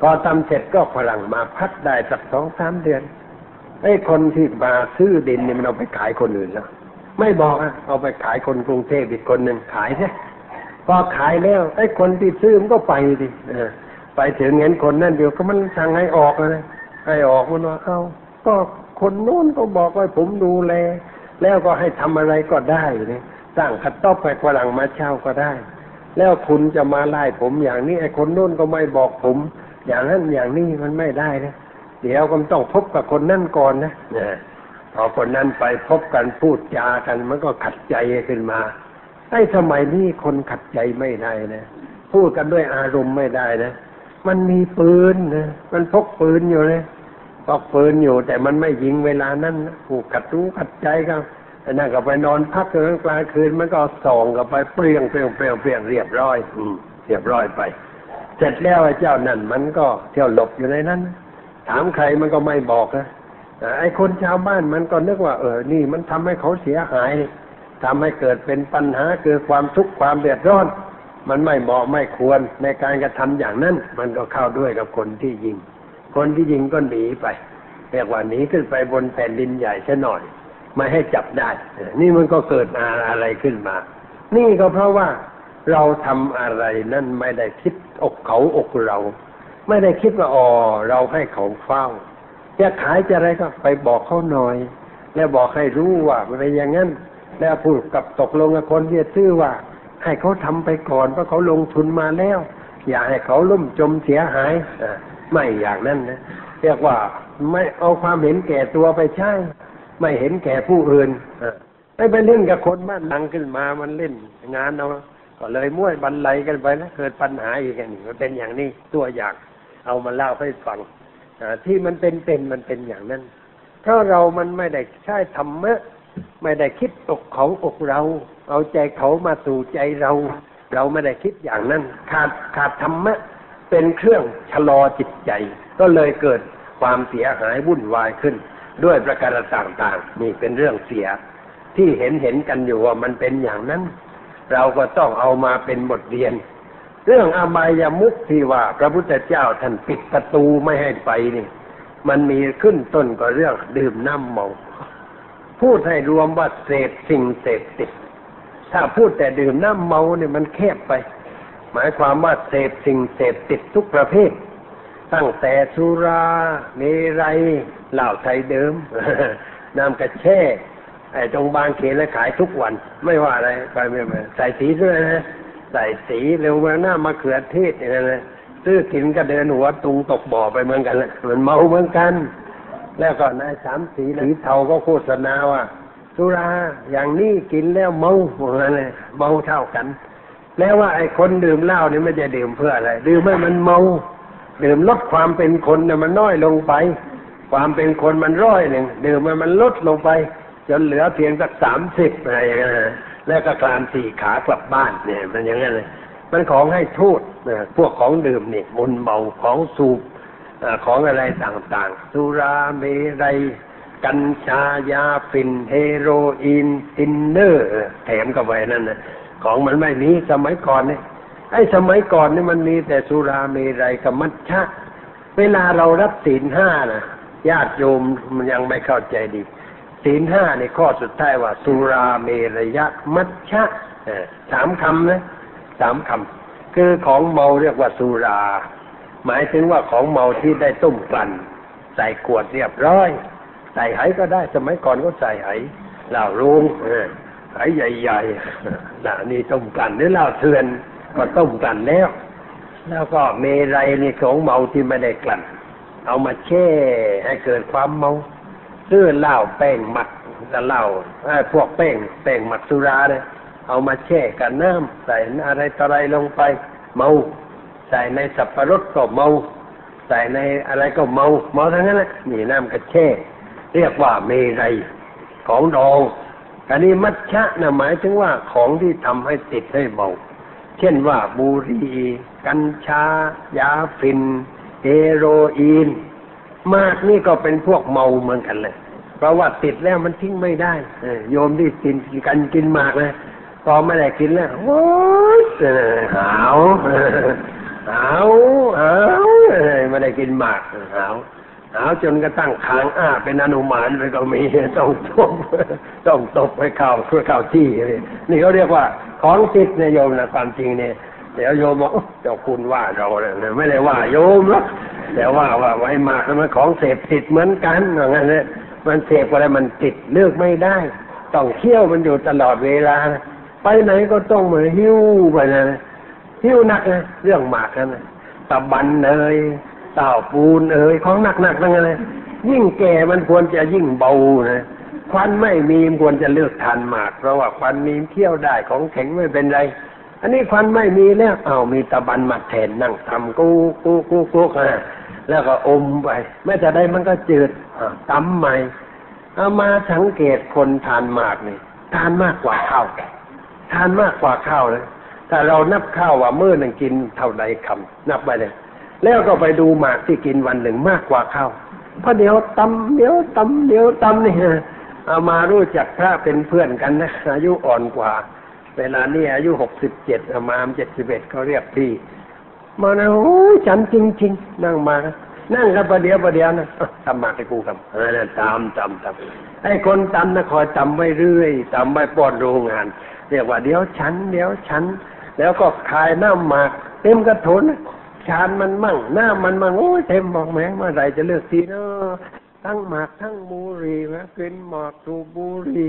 พอทำเสร็จก็ฝรั่งมาพักได้สักสองสามเดือนไอ้คนที่มาซื้อดินเนี่ยมันเอาไปขายคนอื่นแล้วไม่บอกอะเอาไปขายคนกรุงเทพอีกคนหนึ่งขายใช่พอขายแล้วไอ้คนที่ซื้อมันก็ไปดิไปถึงเงินคนนั่นเดียวก็มันสั่งให้ออกเลยให้ออกมันว่าเขาก็คนนู้นก็บอกว่าผมดูแล แล้วก็ให้ทำอะไรก็ได้เนี่ยสร้างคัดต๊อบไปฝรั่งมาเช่าก็ได้ แล้วคุณจะมาไล่ผมอย่างนี้ไอ้คนนู้นก็ไม่บอกผม อย่างนั้นอย่างนี้มันไม่ได้นะเดี๋ยวก็ต้องพบกับคนนั่นก่อนนะพอคนนั้นไปพบกันพูดจากันมันก็ขัดใจขึ้นมาไอ้สมัยนี้คนขัดใจไม่ได้นะพูดกันด้วยอารมณ์ไม่ได้นะมันมีปืนนะมันพกปืนอยู่เลยพกปืนอยู่ แต่มันไม่ยิงเวลานั้นผูกขัดรู้ขัดใจกัน ไอ้นั่นก็ไปนอนพักกลางกลางคืนมันก็ส่องกับไปเปรี้ยงเปรี้ยงเปรี้ยงเปรี้ยงเรียบร้อย อืมเรียบร้อยไป เสร็จแล้วไอ้เจ้านั่นมันก็เที่ยวหลบอยู่ในนั้น ถามใครมันก็ไม่บอกนะไอ้คนชาวบ้านมันก็นึกว่า เออ นี่มันทำให้เขาเสียหายทำให้เกิดเป็นปัญหาเกิดความทุกข์ความเดือดร้อน มันไม่เหมาะไม่ควรในการกระทำอย่างนั้น มันก็เข้าด้วยกับคนที่ยิง คนที่ยิงก็หนีไปเรียกว่าหนีขึ้นไปบนแผ่นดินใหญ่ซะหน่อย ไม่ให้จับได้ นี่มันก็เกิดอะไรขึ้นมา นี่ก็เพราะว่าเราทำอะไรนั่นไม่ได้คิดอกเขาอกเรา ไม่ได้คิดว่าอ๋อเราให้เขาเฝ้า จะขายจะอะไรก็ไปบอกเขาหน่อย แล้วบอกให้รู้ว่ามันเป็นอย่างนั้น แล้วพูดกับตกลงกับคนที่ซื้อว่า ให้เขาทำไปก่อนเพราะเขาลงทุนมาแล้ว อย่าให้เขาล่มจมเสียหายอไม่อย่างนั้นนะเรียกว่าไม่เอาความเห็นแก่ตัวไปใช้ ไม่เห็นแก่ผู้อื่นอะไม่ไปเล่นกับคนบ้านดังขึ้นมามันเล่นงานเอาก็เลยม้วยบันไลกันไปแล้วเกิดปัญหาอีกอันนี้มันเป็นอย่างนี้ตัวอย่างเอามาเล่าให้ฟังอ่าที่มันเป็นเป็นมันเป็นอย่างนั้น ถ้าเรามันไม่ได้ใช้ธรรมะไม่ได้คิดอกเขาอกเรา เอาใจเขามาสู่ใจเรา เราไม่ได้คิดอย่างนั้น ขาดขาดธรรมะเป็นเครื่องชะลอจิตใจ ก็เลยเกิดความเสียหายวุ่นวายขึ้น ด้วยประการต่างๆนี่เป็นเรื่องเสีย ที่เห็นเห็นกันอยู่ว่ามันเป็นอย่างนั้น เราก็ต้องเอามาเป็นบทเรียน เรื่องอบายามุขที่ว่าพระพุทธเจ้าท่านปิดประตูไม่ให้ไปนี่ มันมีขึ้นต้นก็เรื่องดื่มน้ำเมาพูดให้รวมว่าเสพสิ่งเสพติด ถ้าพูดแต่ดื่มน้ำเมาเนี่ยมันแคบไป หมายความว่าเสพสิ่งเสพติดทุกประเภท ตั้งแต่สุราเมรัยเหล้าไทยเดิมน้ำกระแช่ไอ้ตรงบางเขนแล้วขายทุกวัน ไม่ว่าอะไรไปไม่ไปใส่สีด้วยนะใส่สีเร็วมาหน้ามะเขือเทศอย่างนั้นนะซื้อกินก็เดินหัวตุงตกบ่อไปเหมือนกันแหละมันเมาเหมือนกัน แล้วก็นายสามสีสีเทาก็โฆษณาว่าสุราอย่างนี้กินแล้วเมาเหมือนเลยเมาเท่ากัน แล้วว่าไอ้คนดื่มเหล้านี่ไม่จะดื่มเพื่ออะไร ดื่มให้มันเมา ดื่มลดความเป็นคนเนี่ยมันน้อยลงไป ความเป็นคนมันร้อยหนึ่งดื่มมันมันลดลงไป จนเหลือเพียงสักสามสิบอะไรอย่างเงี้ยนะแล้วก็คลานสี่ขากลับบ้านเนี่ย มันอย่างนั้นเลยมันของให้โทษนะพวกของดื่มเนี่ยมุนเมาของสูบของอะไรต่างๆ สุราเมรัยกัญชายาฝิ่นเฮโรอีนทินเนอร์แถมกับไว้นั่นนะของมันไม่มีสมัยก่อนเนี่ย ไอ้สมัยก่อนนี่มันมีแต่สุราเมรัยกับมัชชะ เวลาเรารับศีลห้านะญาติโยมมันยังไม่เข้าใจดี ศีลห้าในข้อสุดท้ายว่า สุราเมรยะมัชชะสามคำนะสามคำคือของเมาเรียกว่าสุรา หมายถึงว่าของเมาที่ได้ต้มกลั่นใส่ขวดเรียบร้อย ใส่ไหก็ได้สมัยก่อนก็ใส่ไหเหล้ารุงไหใหญ่ๆน่ะนี่ต้มกลั่นหรือเหล้าเถื่อน ก็ต้มกลั่นแล้ว แล้วก็เมรัยนี่ของเมาที่ไม่ได้กลั่น เอามาแช่ให้เกิดความเมาซื้อเหล้าแป้งหมักแล้วเหล้าพวกแป้งแป้งหมักสุราเนี่ยเอามาแช่กับน้ำใส่อะไรต่ออะไรลงไป เมา ใส่ในสับปะรดก็เมา ใส่ในอะไรก็เมาเมาทั้งนั้นแหละนี่น้ำกระแช่ เรียกว่าเมรัยของดองอันนี้มัชชะนะหมายถึงว่าของที่ทำให้ติดให้เมา เช่นว่าบุหรี่กัญชา ยาฝิ่นเฮโรอีน มากนี่ก็เป็นพวกเมาเหมือนกันเลย เพราะว่าติดแล้วมันทิ้งไม่ได้โยมที่กินกันกินมากเลยพอไม่ได้กินแล้วโอ้ยหาวหาวหาวไม่ได้กินมากหาวหาวจนกระทั่งคางอ้าเป็นอนุมานไปก็มีต้องตบต้องตบให้เข้าเพื่อเข้าที่นี่เขาเรียกว่า ของติดเนยโยมนะความจริงเนี่ยเดี๋ยวโยมบอกเจ้าคุณว่าเราเนี่ยไม่ได้ว่าโยมหรอกแต่ว่าว่าไว้มากแล้วมันของเสพติดเหมือนกันอย่างนั้นเนี่ยมันเสพอะไรมันติดเลือกไม่ได้ ต้องเที่ยวมันอยู่ตลอดเวลานะไปไหนก็ต้องเหมือนหิ้วไปนะหิ้วหนักนะเรื่องหมากนะตะบันเอ่ยเต่าปูนเอ่ยของหนักๆทั้งนั้นเลยยิ่งแก่มันควรจะยิ่งเบานะ ควันไม่มีควรจะเลือกทานหมาก เพราะว่าควันมีเที่ยวได้ของแข็งไม่เป็นไร อันนี้ควันไม่มีแล้วเอามีตะบันมาแทนนั่งทำกูกูกูกูอะแล้วก็อมไปไม่จะได้มันก็จืดอะตำใหม่เอามาสังเกตคนทานหมากนี่ทานมากกว่าข้าวทานมากกว่าข้าวเลยถ้าเรานับข้าวว่ามื้อหนึ่งกินเท่าใดคำนับไปเลย แล้วก็ไปดูหมากที่กินวันหนึ่งมากกว่าข้าวเพราะเดี๋ยวตำเดี๋ยวตำเดี๋ยวตำนี่ฮะ เอามารู้จักพระเป็นเพื่อนกันนะอายุอ่อนกว่า เวลานี้อายุหกสิบเจ็ดมามเจ็ดสิบเอ็ดเขาเรียกพี่มานะโอ้ยฉันจริงๆนั่งมานั่งกันประเดี๋ยวประเดี๋ยวนะอะทำหมากให้กูครับเออนั่นตามตามตามไอ้คนตำนะคอยตำไว้เรื่อยตำไว้ป้อนโรงงาน เรียกว่าเดี๋ยวฉัน เดี๋ยวฉัน แล้วก็คายน้ำหมากเต็มกระถนชานมันมั่งหน้ามันมั่งโอ้ยเต็มบอกแม่งเมื่อไหรจะเลิกทีเนาะ ทั้งหมากทั้งบุหรี่นะกินหมากสูบบุหรี่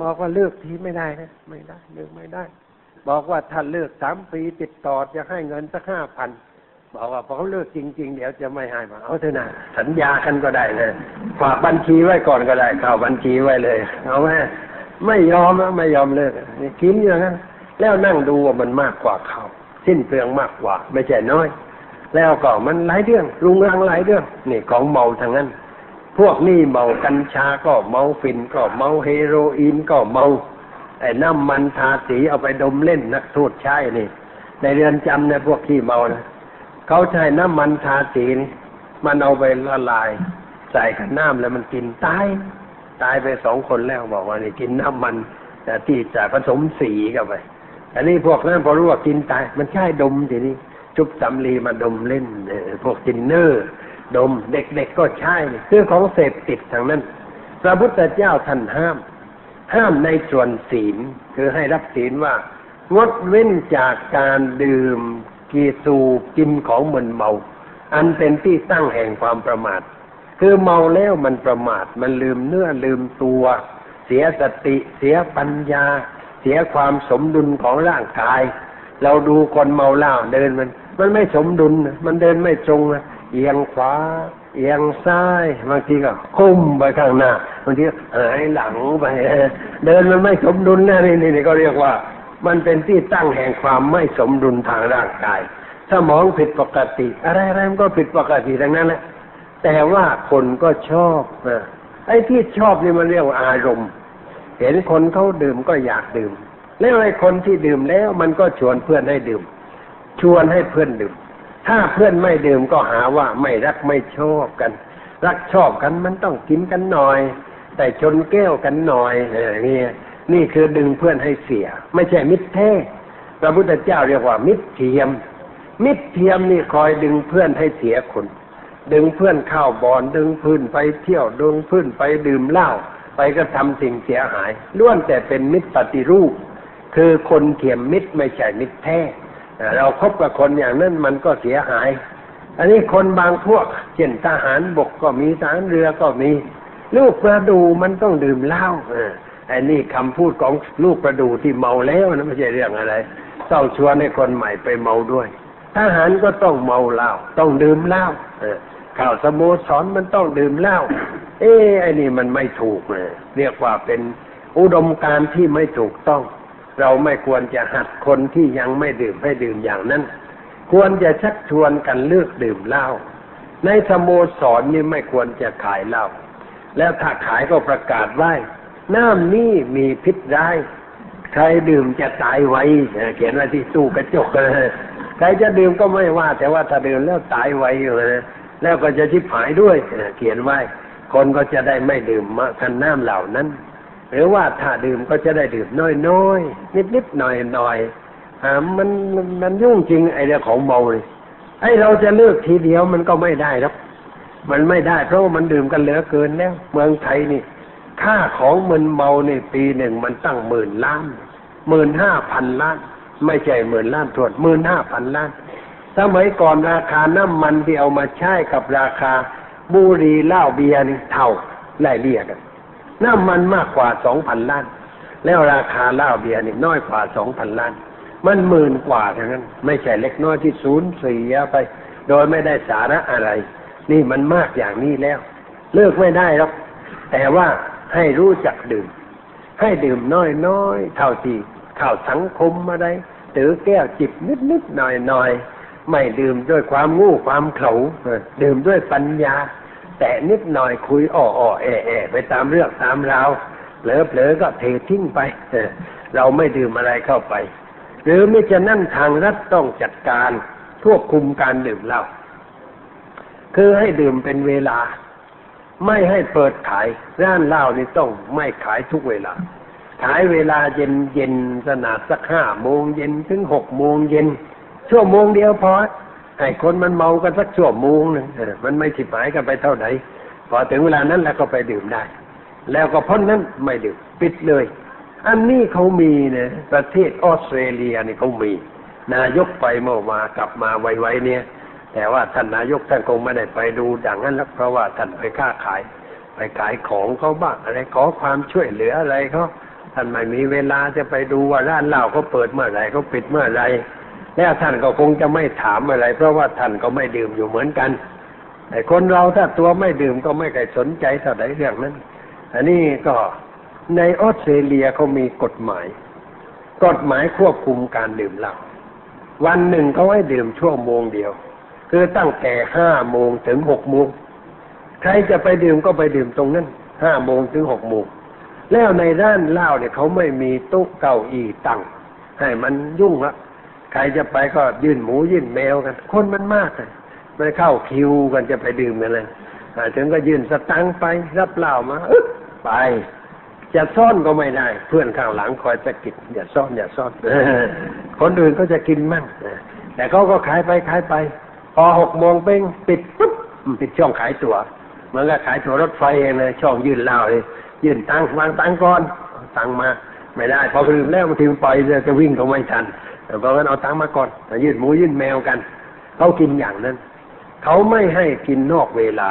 บอกว่าเลิกทีไม่ได้นะไม่ได้เลิกไม่ได้ บอกว่าถ้าเลิกสามปีติดต่อจะให้เงินสักห้าพันบอกว่าพอเขาเลิกจริง ๆ เดี๋ยวจะไม่ให้มาเอาเถอะนะสัญญากันก็ได้เลยฝากบัญชีไว้ก่อนก็ได้ข้าวบัญชีไว้เลย เอาไหมไม่ยอมนะไม่ยอมเลิกนี่กินอย่างนั้นแล้วนั่งดูว่ามันมากกว่าเขาสิ้นเปลืองมากกว่า ไม่ใช่น้อย แล้วก็มันหลายเรื่องรุงรังหลายเรื่องนี่ของเมาทางนั้น พวกนี่เมากัญชาก็เมาฟินก็เมาเฮโรอีนก็เมาไอ้น้ำมันทาสีเอาไปดมเล่นนักโทษใช้นี่ ในเรือนจำเนี่ยพวกขี้เมานะเขาใช้น้ำมันทาสีมันเอาไปละลาย ใส่กับน้ำแล้วมันกินตายตายไปสองคนแล้วบอกว่านี่กินน้ำมันแต่ที่จะผสมสีเข้าไปอันนี้พวกนั้นพอรู้ว่ากินตาย มันใช่ดมทีนี้จุบสำลีมาดมเล่นพวกจินเนอร์ ดม เด็กๆก็ใช่คือของเสพติดทางนั้นพระพุทธเจ้าท่านห้าม ห้ามในส่วนศีล คือให้รับศีลว่างดเว้นจากการดื่มกีสูกินของมึนเมา อันเป็นที่ตั้งแห่งความประมาท คือเมาแล้วมันประมาท มันลืมเนื้อลืมตัว เสียสติ เสียปัญญา เสียความสมดุลของร่างกาย เราดูคนเมาเหล้าเดินมัน มันไม่สมดุล มันเดินไม่ตรงนะ เอียงขวา เอียงซ้ายบางทีก็คุ้มไปข้างหน้าบางทีหายหลังไปเดินมันไม่สมดุลนะนี่นี่ก็เรียกว่า มันเป็นที่ตั้งแห่งความไม่สมดุลทางร่างกาย สมองผิดปกติ อะไรอะไรมันก็ผิดปกติทั้งนั้นแหละแต่ว่าคนก็ชอบนะไอ้ที่ชอบนี่มันเรียกว่าอารมณ์ เห็นคนเขาดื่มก็อยากดื่ม แล้วไอ้คนที่ดื่มแล้วมันก็ชวนเพื่อนให้ดื่ม ชวนให้เพื่อนดื่ม ถ้าเพื่อนไม่ดื่มก็หาว่าไม่รักไม่ชอบกัน รักชอบกันมันต้องกินกันหน่อย แต่ชนแก้วกันหน่อยอย่างนี้นี่คือดึงเพื่อนให้เสีย ไม่ใช่มิตรแท้พระพุทธเจ้าเรียกว่า มิตรเทียม มิตรเทียมนี่คอยดึงเพื่อนให้เสียคนดึงเพื่อนเข้าบอนดึงเพื่อนไปเที่ยวดึงเพื่อนไปดื่มเหล้าไปก็ทำสิ่งเสียหายล้วนแต่เป็นมิตรปฏิรูป คือคนเทียมมิตรไม่ใช่มิตรแท้ เราคบกับคนอย่างนั้นมันก็เสียหาย อันนี้คนบางพวกเช่นทหารบกก็มีทหารเรือก็มี ลูกประดูมันต้องดื่มเหล้าอ้นี่คำพูดของลูกประดูที่เมาแล้วนะไม่ใช่เรื่องอะไรต้องชวนให้คนใหม่ไปเมาด้วยทหารก็ต้องเมาเหล้าต้องดื่มเหล้าข่าวสโมสรมันต้องดื่มเหล้าเอ้ไอ้นี่มันไม่ถูกเลยเรียกว่าเป็นอุดมการที่ไม่ถูกต้อง เราไม่ควรจะหัดคนที่ยังไม่ดื่มให้ดื่มอย่างนั้น ควรจะชักชวนกันเลือกดื่มเหล้าในสโมสรนี่ไม่ควรจะขายเหล้าแล้วถ้าขายก็ประกาศไว้น้ำนี่มีพิษร้ายใครดื่มจะตายไวเขียนไว้ที่ตู้กระจกเลยใครจะดื่มก็ไม่ว่า แต่ว่าถ้าดื่มแล้วตายไวอยู่นะแล้วก็จะชิบหายด้วยเขียนไว้ คนก็จะได้ไม่ดื่มมาคันน้ำเหล่านั้น หรือว่าถ้าดื่มก็จะได้ดื่มน้อยๆนิดๆหน่อยๆอ่ามันมันยุ่งจริงไอ้เรื่องของเมาเลยไอ้เราจะเลิกทีเดียวมันก็ไม่ได้ครับ มันไม่ได้เพราะมันดื่มกันเหลือเกินแล้ว เมืองไทยนี่ ค่าของมึนเมาในปีหนึ่งมันตั้งหมื่นล้านหมื่นห้าพันล้าน ไม่ใช่หมื่นล้านทวนหมื่นห้าพันล้านสมัยก่อนราคาน้ำมันที่เอามาใช้กับราคาบุหรี่เหล้าเบียร์นี่เท่าไล่เลี่ยกัน น้ำมันมากกว่าสองพันล้าน แล้วราคาเหล้าเบียร์นี่น้อยกว่าสองพันล้าน มันหมื่นกว่าทั้งนั้น ไม่ใช่เล็กน้อยที่ศูนย์เสียไป โดยไม่ได้สาระอะไร นี่มันมากอย่างนี้แล้ว เลิกไม่ได้หรอกแต่ว่าให้รู้จักดื่ม ให้ดื่มน้อยน้อยเท่าที่เข้าสังคมมาได้ถือแก้วจิบนิดนิดหน่อยหน่อยไม่ดื่มด้วยความงู้ความเขลาดื่มด้วยปัญญา แต่นิดหน่อยคุยอ่ออ่อแอแอไปตามเรื่องตามราวเผลอเผลอก็เททิ้งไปเราไม่ดื่มอะไรเข้าไป หรือไม่จะนั่นทางรัฐต้องจัดการควบคุมการดื่มเหล้าคือให้ดื่มเป็นเวลา ไม่ให้เปิดขายร้านเหล้านี่ต้องไม่ขายทุกเวลา ขายเวลาเย็นเย็นสนาดสักห้าโมงเย็นถึงหกโมงเย็นชั่วโมงเดียวพอ ให้คนมันเมากันสักชั่วโมงนึงมันไม่ถิบหายกันไปเท่าไหร่พอถึงเวลานั้นแล้วก็ไปดื่มได้ แล้วก็พ้นนั้นไม่ดื่มปิดเลย อันนี้เขามีเนี่ยประเทศออสเตรเลียนี่เขามี นายกไปเมื่อมากลับมาไวๆเนี่ย แต่ว่าท่านนายกท่านคงไม่ได้ไปดูดังนั้นแล้วเพราะว่าท่านไปค้าขาย ไปขายของเขาบ้างอะไรขอความช่วยเหลืออะไรเขาท่านไม่มีเวลาจะไปดูว่าร้านเหล้าเขาเปิดเมื่อไหร่เขาปิดเมื่อไหร่ แล้วท่านก็คงจะไม่ถามอะไร เพราะว่าท่านก็ไม่ดื่มอยู่เหมือนกันแต่คนเราถ้าตัวไม่ดื่มก็ไม่เคยสนใจเท่าไหร่เรื่องนั้น อันนี้ก็ในออสเตรเลียเขามีกฎหมาย กฎหมายควบคุมการดื่มเหล้าวันหนึ่งเขาให้ดื่มชั่วโมงเดียว คือตั้งแต่ห้าโมงถึงหกโมงใครจะไปดื่มก็ไปดื่มตรงนั้นห้าโมงถึงหกโมงแล้วในร้านเหล้าเนี่ยเขาไม่มีโต๊ะเก้าอี้ตั้งให้มันยุ่งละ ใครจะไปก็ยื่นหมูยื่นแมวกัน คนมันมากเลยไม่เข้าคิวกันจะไปดื่มกันเลยถึงก็ยื่นสตังค์ไปรับเหล้ามาไป จะซ่อนก็ไม่ได้ เพื่อนข้างหลังคอยสะกิดอย่าซ่อนอย่าซ่อนคนอื่นก็จะกินมั่งแต่เขาก็ขายไปขายไป พอหกโมงเป้งปิดปุ๊บปิดช่องขายตั๋วเหมือนกับขายตั๋วรถไฟเองเลยช่องยื่นเหล้าเลยยื่นตังค์วางตังค์ก่อนตังค์มา ไม่ได้ พอลืมแล้วบางทีมันไปเลยจะวิ่งก็ไม่ทัน แต่เพราะงั้นเอาตังมาก่อนยื่นหมูยื่นแมวกันเขากินอย่างนั้นเขาไม่ให้กินนอกเวลา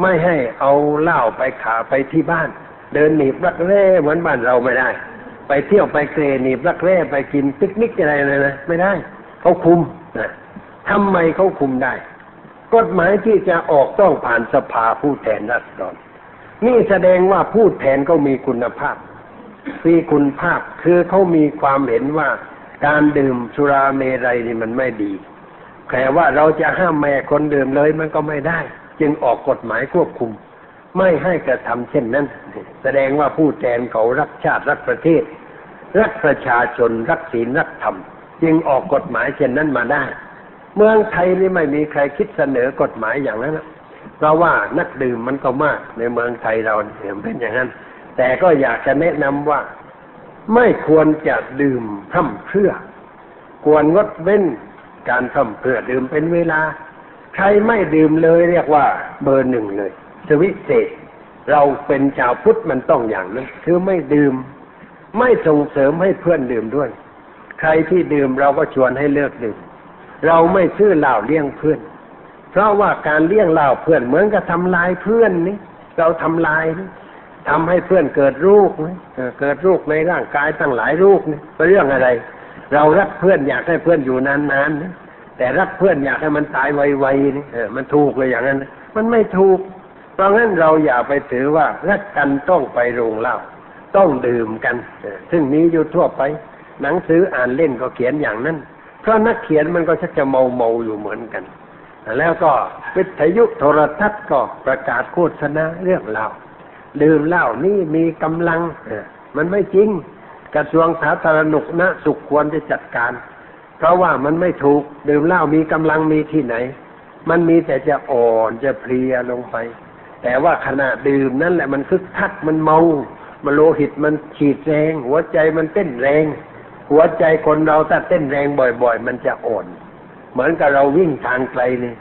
ไม่ให้เอาเหล้าไปขาไปที่บ้าน เดินหนีบรักแร่เหมือนบ้านเราไม่ได้ ไปเที่ยวไปเกรหนีบรักแร่ไปกินปิกนิกอะไรเลยนะไม่ได้เขาคุมนะทำไมเขาคุมได้ กฎหมายที่จะออกต้องผ่านสภาผู้แทนราษฎรนี่แสดงว่าผู้แทนเขามีคุณภาพมีคุณภาพ คือเขามีความเห็นว่า การดื่มสุราเมรัยนี่มันไม่ดีแต่ว่าเราจะห้ามแม่คนดื่มเลยมันก็ไม่ได้ จึงออกกฎหมายควบคุม ไม่ให้กระทำเช่นนั้น แสดงว่าผู้แทนเขารักชาติรักประเทศ รักประชาชนรักศีลรักธรรม จึงออกกฎหมายเช่นนั้นมาได้ เมืองไทยนี่ไม่มีใครคิดเสนอกฎหมายอย่างนั้นนะเพราะว่านักดื่มมันก็มากในเมืองไทยเราเนี่ยเป็นอย่างนั้น แต่ก็อยากจะแนะนำว่า ไม่ควรจะดื่มพร่ำเพรื่อ ควรงดเว้นการพร่ำเพรื่อดื่มเป็นเวลา ใครไม่ดื่มเลยเรียกว่าเบอร์หนึ่งเลยสวิเศษ เราเป็นชาวพุทธมันต้องอย่างนั้นคือไม่ดื่ม ไม่ส่งเสริมให้เพื่อนดื่มด้วย ใครที่ดื่มเราก็ชวนให้เลิกดื่ม เราไม่ซื้อเหล้าเลี้ยงเพื่อน เพราะว่าการเลี้ยงเหล้าเพื่อนเหมือนกับทำลายเพื่อนนี่เราทำลายนี่ ทำให้เพื่อนเกิดรูกเกิดรูกในร่างกายตั้งหลายรูกเนี่เป็นเรื่องอะไร เรารักเพื่อนอยากให้เพื่อนอยู่นานๆแต่รักเพื่อนอยากให้มันตายไวๆนี่เออมันถูกเลยอย่างนั้น มันไม่ถูก เพราะงั้นเราอย่าไปถือว่ารักกันต้องไปโรงเหล้าต้องดื่มกันซึ่งมีอยู่ทั่วไป หนังสืออ่านเล่นก็เขียนอย่างนั้นเพราะนักเขียนมันก็ชักจะเมาเมาอยู่เหมือนกัน แล้วก็วิทยุโทรทัศน์ก็ประกาศโฆษณาเรื่องเหล้า ดื่มเหล้านี่มีกำลังมันไม่จริง กระทรวงสาธารณสุขนะสุขควรจะจัดการ เพราะว่ามันไม่ถูกดื่มเหล้ามีกำลังมีที่ไหน มันมีแต่จะอ่อนจะเพลียลงไป แต่ว่าขณะดื่มนั่นแหละมันคึกคักมันเมามันโลหิตมันฉีดแรง หัวใจมันเต้นแรง หัวใจคนเราถ้าเต้นแรงบ่อย ๆ มันจะอ่อน เหมือนกับเราวิ่งทางไกลเนี่ย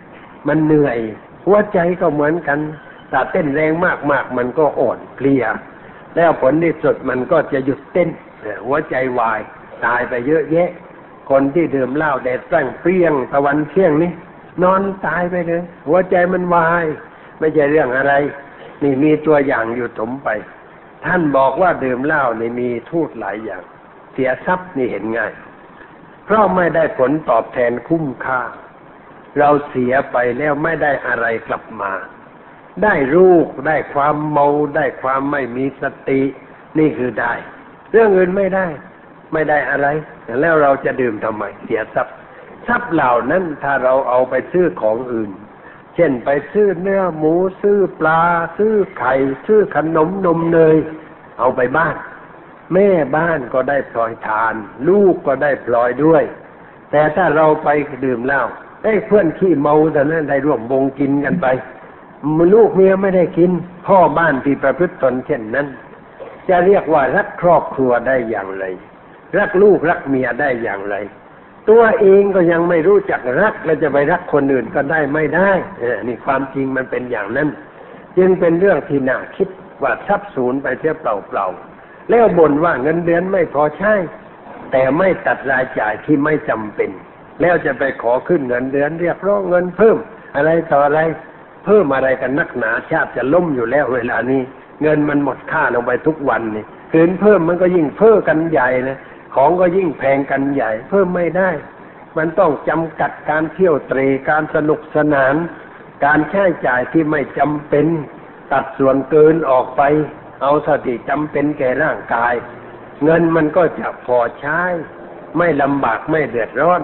มันเหนื่อย หัวใจก็เหมือนกัน ถ้าเต้นแรงมากๆมันก็อ่อนเพลีย แล้วผลที่สุดมันก็จะหยุดเต้นหัวใจวาย ตายไปเยอะแยะ คนที่ดื่มเหล้าแดดแป้งเปรี้ยงตะวันเที่ยงนี่นอนตายไปเลย หัวใจมันวาย ไม่ใช่เรื่องอะไร นี่มีตัวอย่างอยู่ถมไป ท่านบอกว่าดื่มเหล้านี่มีทูตหลายอย่าง เสียทรัพย์นี่เห็นง่าย เพราะไม่ได้ผลตอบแทนคุ้มค่า เราเสียไปแล้วไม่ได้อะไรกลับมา ได้รูปได้ความเมาได้ความไม่มีสติ นี่คือได้ เรื่องอื่นไม่ได้ ไม่ได้อะไร แล้วเราจะดื่มทำไม เสียทรัพย์ทรัพย์เหล่านั้นถ้าเราเอาไปซื้อของอื่น เช่นไปซื้อเนื้อหมูซื้อปลา ซื้อไข่ซื้อขนมนมเนย เอาไปบ้าน แม่บ้านก็ได้พลอยทาน ลูกก็ได้พลอยด้วย แต่ถ้าเราไปดื่มเหล้าไอ้เพื่อนขี้เมาแต่นั้นได้ร่วมวงกินกันไป ลูกเมียไม่ได้กิน พ่อบ้านที่ประพฤติตนเช่นนั้น จะเรียกว่ารักครอบครัวได้อย่างไร รักลูกรักเมียได้อย่างไร ตัวเองก็ยังไม่รู้จักรักแล้วจะไปรักคนอื่นก็ได้ไม่ได้นี่ความจริงมันเป็นอย่างนั้น จึงเป็นเรื่องที่น่าคิดว่าทรัพย์สูญไปเสียเปล่าๆแล้วบ่นว่าเงินเดือนไม่พอใช้แต่ไม่ตัดรายจ่ายที่ไม่จำเป็น แล้วจะไปขอขึ้นเงินเดือนเรียกร้องเงินเพิ่ม อะไรต่ออะไร เพิ่มอะไรกันนักหนาชาติจะล่มอยู่แล้วเวลานี้ เงินมันหมดค่าลงไปทุกวันนี่คืนเพิ่มมันก็ยิ่งเพิ่มกันใหญ่นะของก็ยิ่งแพงกันใหญ่ เพิ่มไม่ได้ มันต้องจำกัดการเที่ยวเตรการสนุกสนาน การใช้จ่ายที่ไม่จำเป็น ตัดส่วนเกินออกไป เอาสติจำเป็นแก่ร่างกาย เงินมันก็จะพอใช้ ไม่ลำบากไม่เดือดร้อน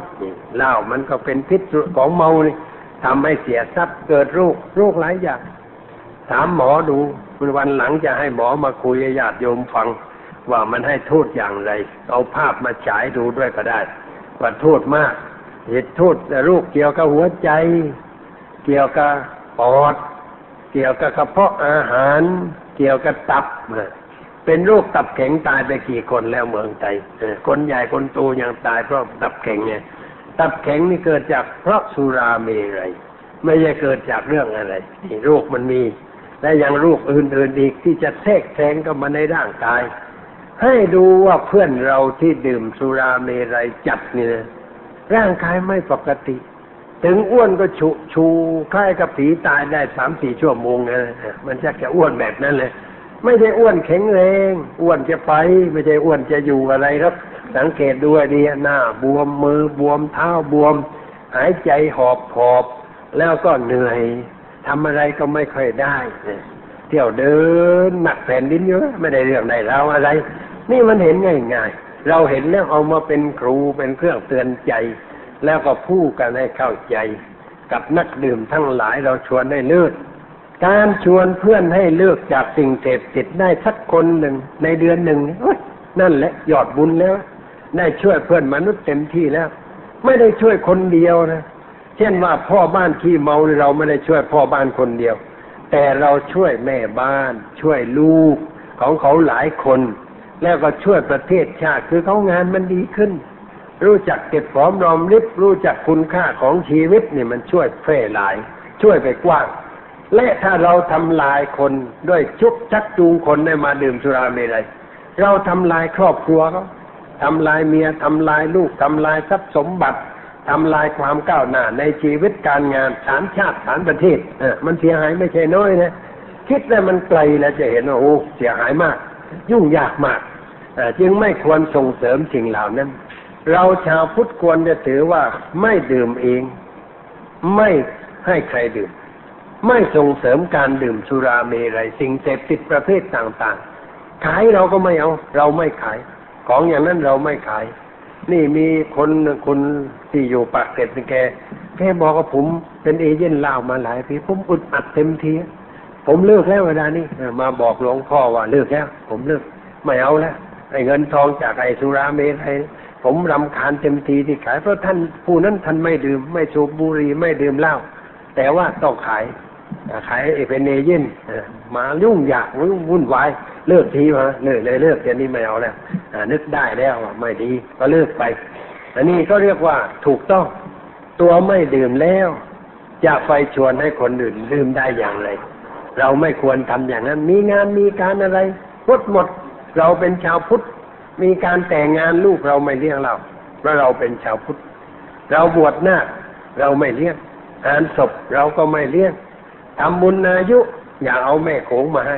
เหล้ามันก็เป็นพิษของเมานี่ ทำให้เสียทรัพย์เกิดโรคโรคหลายอย่าง ถามหมอดูวันหลังจะให้หมอมาคุยญาติโยมฟัง ว่ามันให้โทษอย่างไร เอาภาพมาฉายดูด้วยก็ได้ว่าโทษมาก เหตุโทษโรคเกี่ยวกับหัวใจ เกี่ยวกับปอด เกี่ยวกับกระเพาะอาหาร เกี่ยวกับตับเป็นโรคตับแข็งตายไปกี่คนแล้วเมืองไทยคนใหญ่คนโตยังตายเพราะตับแข็งไง ตับแข็งนี่เกิดจากเพราะสุราเมรัยไม่ใช่เกิดจากเรื่องอะไรนี่โรคมันมี และยังโรคอื่นๆอีกที่จะแทรกแซงเข้ามาในร่างกาย ให้ดูว่าเพื่อนเราที่ดื่มสุราเมรัยจัดเนี่ยร่างกายไม่ปกติ ถึงอ้วนก็ชูชูคล้ายกับผีตายได้สามสี่ชั่วโมงนะมันจะแค่อ้วนแบบนั้นเลย ไม่ใช่อ้วนแข็งแรง อ้วนจะไป ไม่ใช่อ้วนจะอยู่อะไรครับ สังเกตดูให้ดีหน้า บวมมือบวมเท้าบวม หายใจหอบหอบ แล้วก็เหนื่อยทำอะไรก็ไม่ค่อยได้เที่ยวเดินหนักแผ่นดินเยอะไม่ได้เรื่องใดเราอะไร นี่มันเห็นง่ายๆเราเห็นแล้วเอามาเป็นครูเป็นเครื่องเตือนใจ แล้วก็พูดกันให้เข้าใจ กับนักดื่มทั้งหลายเราชวนให้เลิกการชวนเพื่อนให้เลิกจากสิ่งเสพติดได้สักคนหนึ่งในเดือนหนึ่งนั่นแหละยอดบุญแล้ว ได้ช่วยเพื่อนมนุษย์เต็มที่แล้ว ไม่ได้ช่วยคนเดียวนะ เช่นว่าพ่อบ้านขี้เมาเราไม่ได้ช่วยพ่อบ้านคนเดียว แต่เราช่วยแม่บ้าน ช่วยลูกของเขาหลายคน แล้วก็ช่วยประเทศชาติคือเขางานมันดีขึ้น รู้จักเก็บหอมรอมริบรู้จักคุณค่าของชีวิตนี่มันช่วยแพร่หลาย ช่วยไปกว้างและถ้าเราทำลายคนด้วยชุบชักจูงคนให้มาดื่มสุราเมรัยเราทำลายครอบครัวเขา ทำลายเมียทำลายลูกทำลายทรัพย์สมบัติทำลายความก้าวหน้าในชีวิตการงานฐานชาติฐานประเทศเออมันเสียหายไม่ใช่น้อยนะคิดแล้วมันไกลแล้วจะเห็นว่าโอ้เสียหายมาก ยุ่งยากมากจึงไม่ควรส่งเสริมสิ่งเหล่านั้น เราชาวพุทธควรจะถือว่าไม่ดื่มเอง ไม่ให้ใครดื่ม ไม่ส่งเสริมการดื่มสุราเมรัยสิ่งเสพติดประเภทต่าง ๆ ขายเราก็ไม่เอา เราไม่ขาย ของอย่างนั้นเราไม่ขาย นี่มีคนคนที่อยู่ปากเกร็ดนี่แกแกบอกว่าผมเป็นเอเย่นเหล้ามาหลายปีผมอึดอัดเต็มทีผมเลิกแล้วเวลานี้มาบอกหลวงพ่อว่าเลิกแล้ว ผมเลิกไม่เอาแล้วไอ้เงินทองจากไอ้สุราเมรัยผมรำคาญเต็มทีที่ขายเพราะท่านผู้นั้นท่านไม่ดื่ม ไม่สูบบุหรี่ไม่ดื่มเหล้าแต่ว่าต้องขาย ขายเอเป็นเอเย่นมายุ่งยากวุ่นวายเลิกทีมาเลิกเลยเลิกเดี๋ยวนี้ไม่เอาแล้วนึกได้แล้วไม่ดีก็เลิกไป อันนี้ก็เรียกว่าถูกต้องตัวไม่ดื่มแล้วจะไปชวนให้คนอื่นดื่มได้อย่างไร เราไม่ควรทำอย่างนั้น มีงานมีการอะไรพุทธหมด เราเป็นชาวพุทธมีการแต่งงานลูกเราไม่เลี้ยงเราเพราะเราเป็นชาวพุทธเราบวชหน้าคเราไม่เลี้ยงงานศพเราก็ไม่เลี้ยง ทำบุญอายุ อย่าเอาแม่โขงมาให้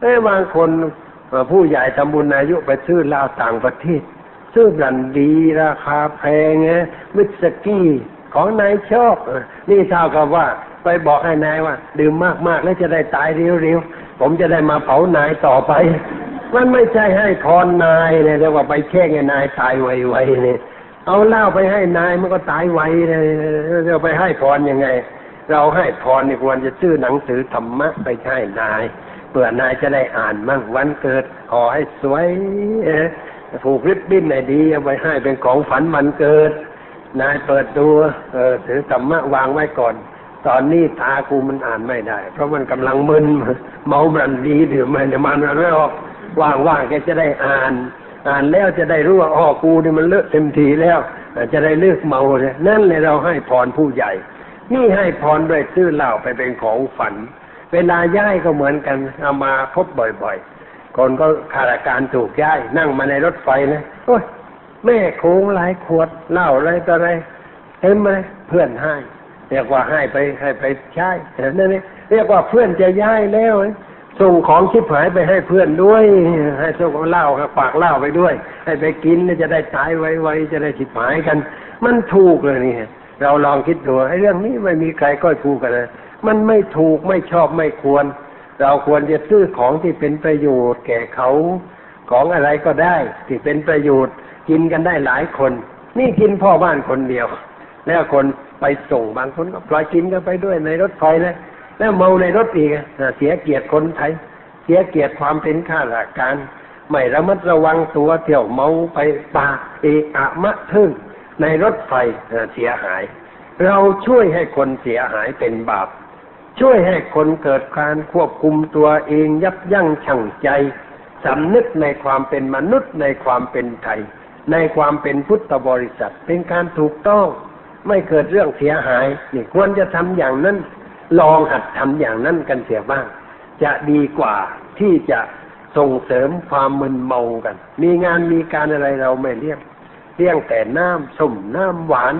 แต่บางคนผู้ใหญ่ทำบุญอายุไปซื้อเหล้าต่างประเทศ ซื้อบรันดีราคาแพงไงวิสกี้ของนายชอบนี่เท่ากับว่า ไปบอกให้นายว่า ดื่มมากๆแล้วจะได้ตายเร็วๆผมจะได้มาเผานายต่อไป มันไม่ใช่ให้พรนายเนี่ยเรียกว่าไปแช่งให้นายตายไวๆเนี่ยเอาเหล้าไปให้นายมันก็ตายไวเลยเราไปให้พรยังไง เราให้พรนี่ควรจะซื้อหนังสือธรรมะไปให้นายเพื่อนายจะได้อ่านมั่งวันเกิดขอให้สวยผูกริบบิ้นไหนดีเอาไปให้เป็นของฝันวันเกิด นายเปิดดูเออถือธรรมะวางไว้ก่อน ตอนนี้ตากูมันอ่านไม่ได้ เพราะมันกำลังมึนเมาบันดีดื่มมันเดี๋ยวมันไม่ออกว่างๆแกจะได้อ่าน อ่านแล้วจะได้รู้ว่าอ๋อกูนี่มันเลอะเต็มทีแล้วจะได้เลิกเมาเลยนั่นเลยเราให้พรผู้ใหญ่ นี่ให้พรด้วยซื้อเหล้าไปเป็นของฝัน เวลาย้ายก็เหมือนกันเอามาพบบ่อยๆ คนก็ขาดการถูกย้ายนั่งมาในรถไฟนะโอ้ยแม่โค้งหลายขวดเหล้าอะไรต่ออะไรเต็มเลยเพื่อนให้เรียกว่าให้ไปให้ไปใช้แต่นั่นนี่เรียกว่าเพื่อนจะย้ายแล้วส่งของชิบหายไปให้เพื่อนด้วย ให้ส่งเหล้าฝากเหล้าไปด้วย ให้ไปกินจะได้ตายไวๆจะได้ชิบหายกัน มันถูกเลยนี่ เราลองคิดดูไอ้เรื่องนี้ไม่มีใครก็ถูกกันนะมันไม่ถูกไม่ชอบไม่ควร เราควรจะซื้อของที่เป็นประโยชน์ แก่เขาของอะไรก็ได้ ที่เป็นประโยชน์ กินกันได้หลายคน นี่กินพ่อบ้านคนเดียว แล้วคนไปส่งบางคนก็ปล่อยกินกันไปด้วยในรถไฟนะแล้วเมาในรถอีกเสียเกียรติคนไทย เสียเกียรติความเป็นข้าราชการไม่ระมัดระวังตัวเที่ยวเมาไปปากเอะอะมะทึ่ง ในรถไฟเสียหาย เราช่วยให้คนเสียหายเป็นบาป ช่วยให้คนเกิดการควบคุมตัวเองยับยั้งชั่งใจสำนึกในความเป็นมนุษย์ในความเป็นไทย ในความเป็นพุทธบริษัท เป็นการถูกต้อง ไม่เกิดเรื่องเสียหายนี่ควรจะทำอย่างนั้น ลองหัดทำอย่างนั้นกันเสียบ้าง จะดีกว่าที่จะส่งเสริมความมึนเมากัน มีงานมีการอะไรเราไม่เลี้ยง เลี้ยงแต่น้ำส้มน้ำหวาน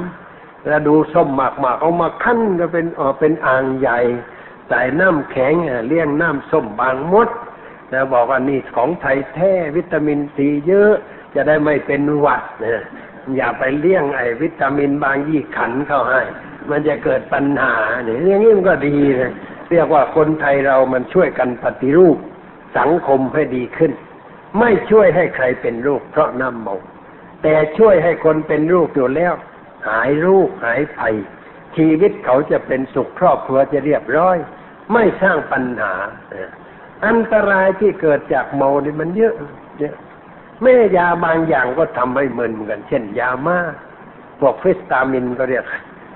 แล้วดูส้มหมากหมากเอามาคั่นก็เป็นออเป็นอ่างใหญ่ใส่น้ำแข็งเลี้ยงน้ำส้มบางมดแล้วบอกว่านี่ของไทยแท้วิตามินซีเยอะ จะได้ไม่เป็นหวัดนะอย่าไปเลี้ยงไอ้วิตามินบางยี่ขันเข้าให้ มันจะเกิดปัญหาเนี่ยอย่างนี้มันก็ดีนะเรียกว่าคนไทยเรามันช่วยกันปฏิรูปสังคมให้ดีขึ้น ไม่ช่วยให้ใครเป็นโรคเพราะน้ำเมา แต่ช่วยให้คนเป็นโรคอยู่แล้ว หายโรคหายภัย ชีวิตเขาจะเป็นสุขครอบครัวจะเรียบร้อย ไม่สร้างปัญหา อันตรายที่เกิดจากเมานี่มันเยอะเยอะแม่ยาบางอย่างก็ทำให้มึนกัน เช่นยามาพวกฟิสตามินก็เรียก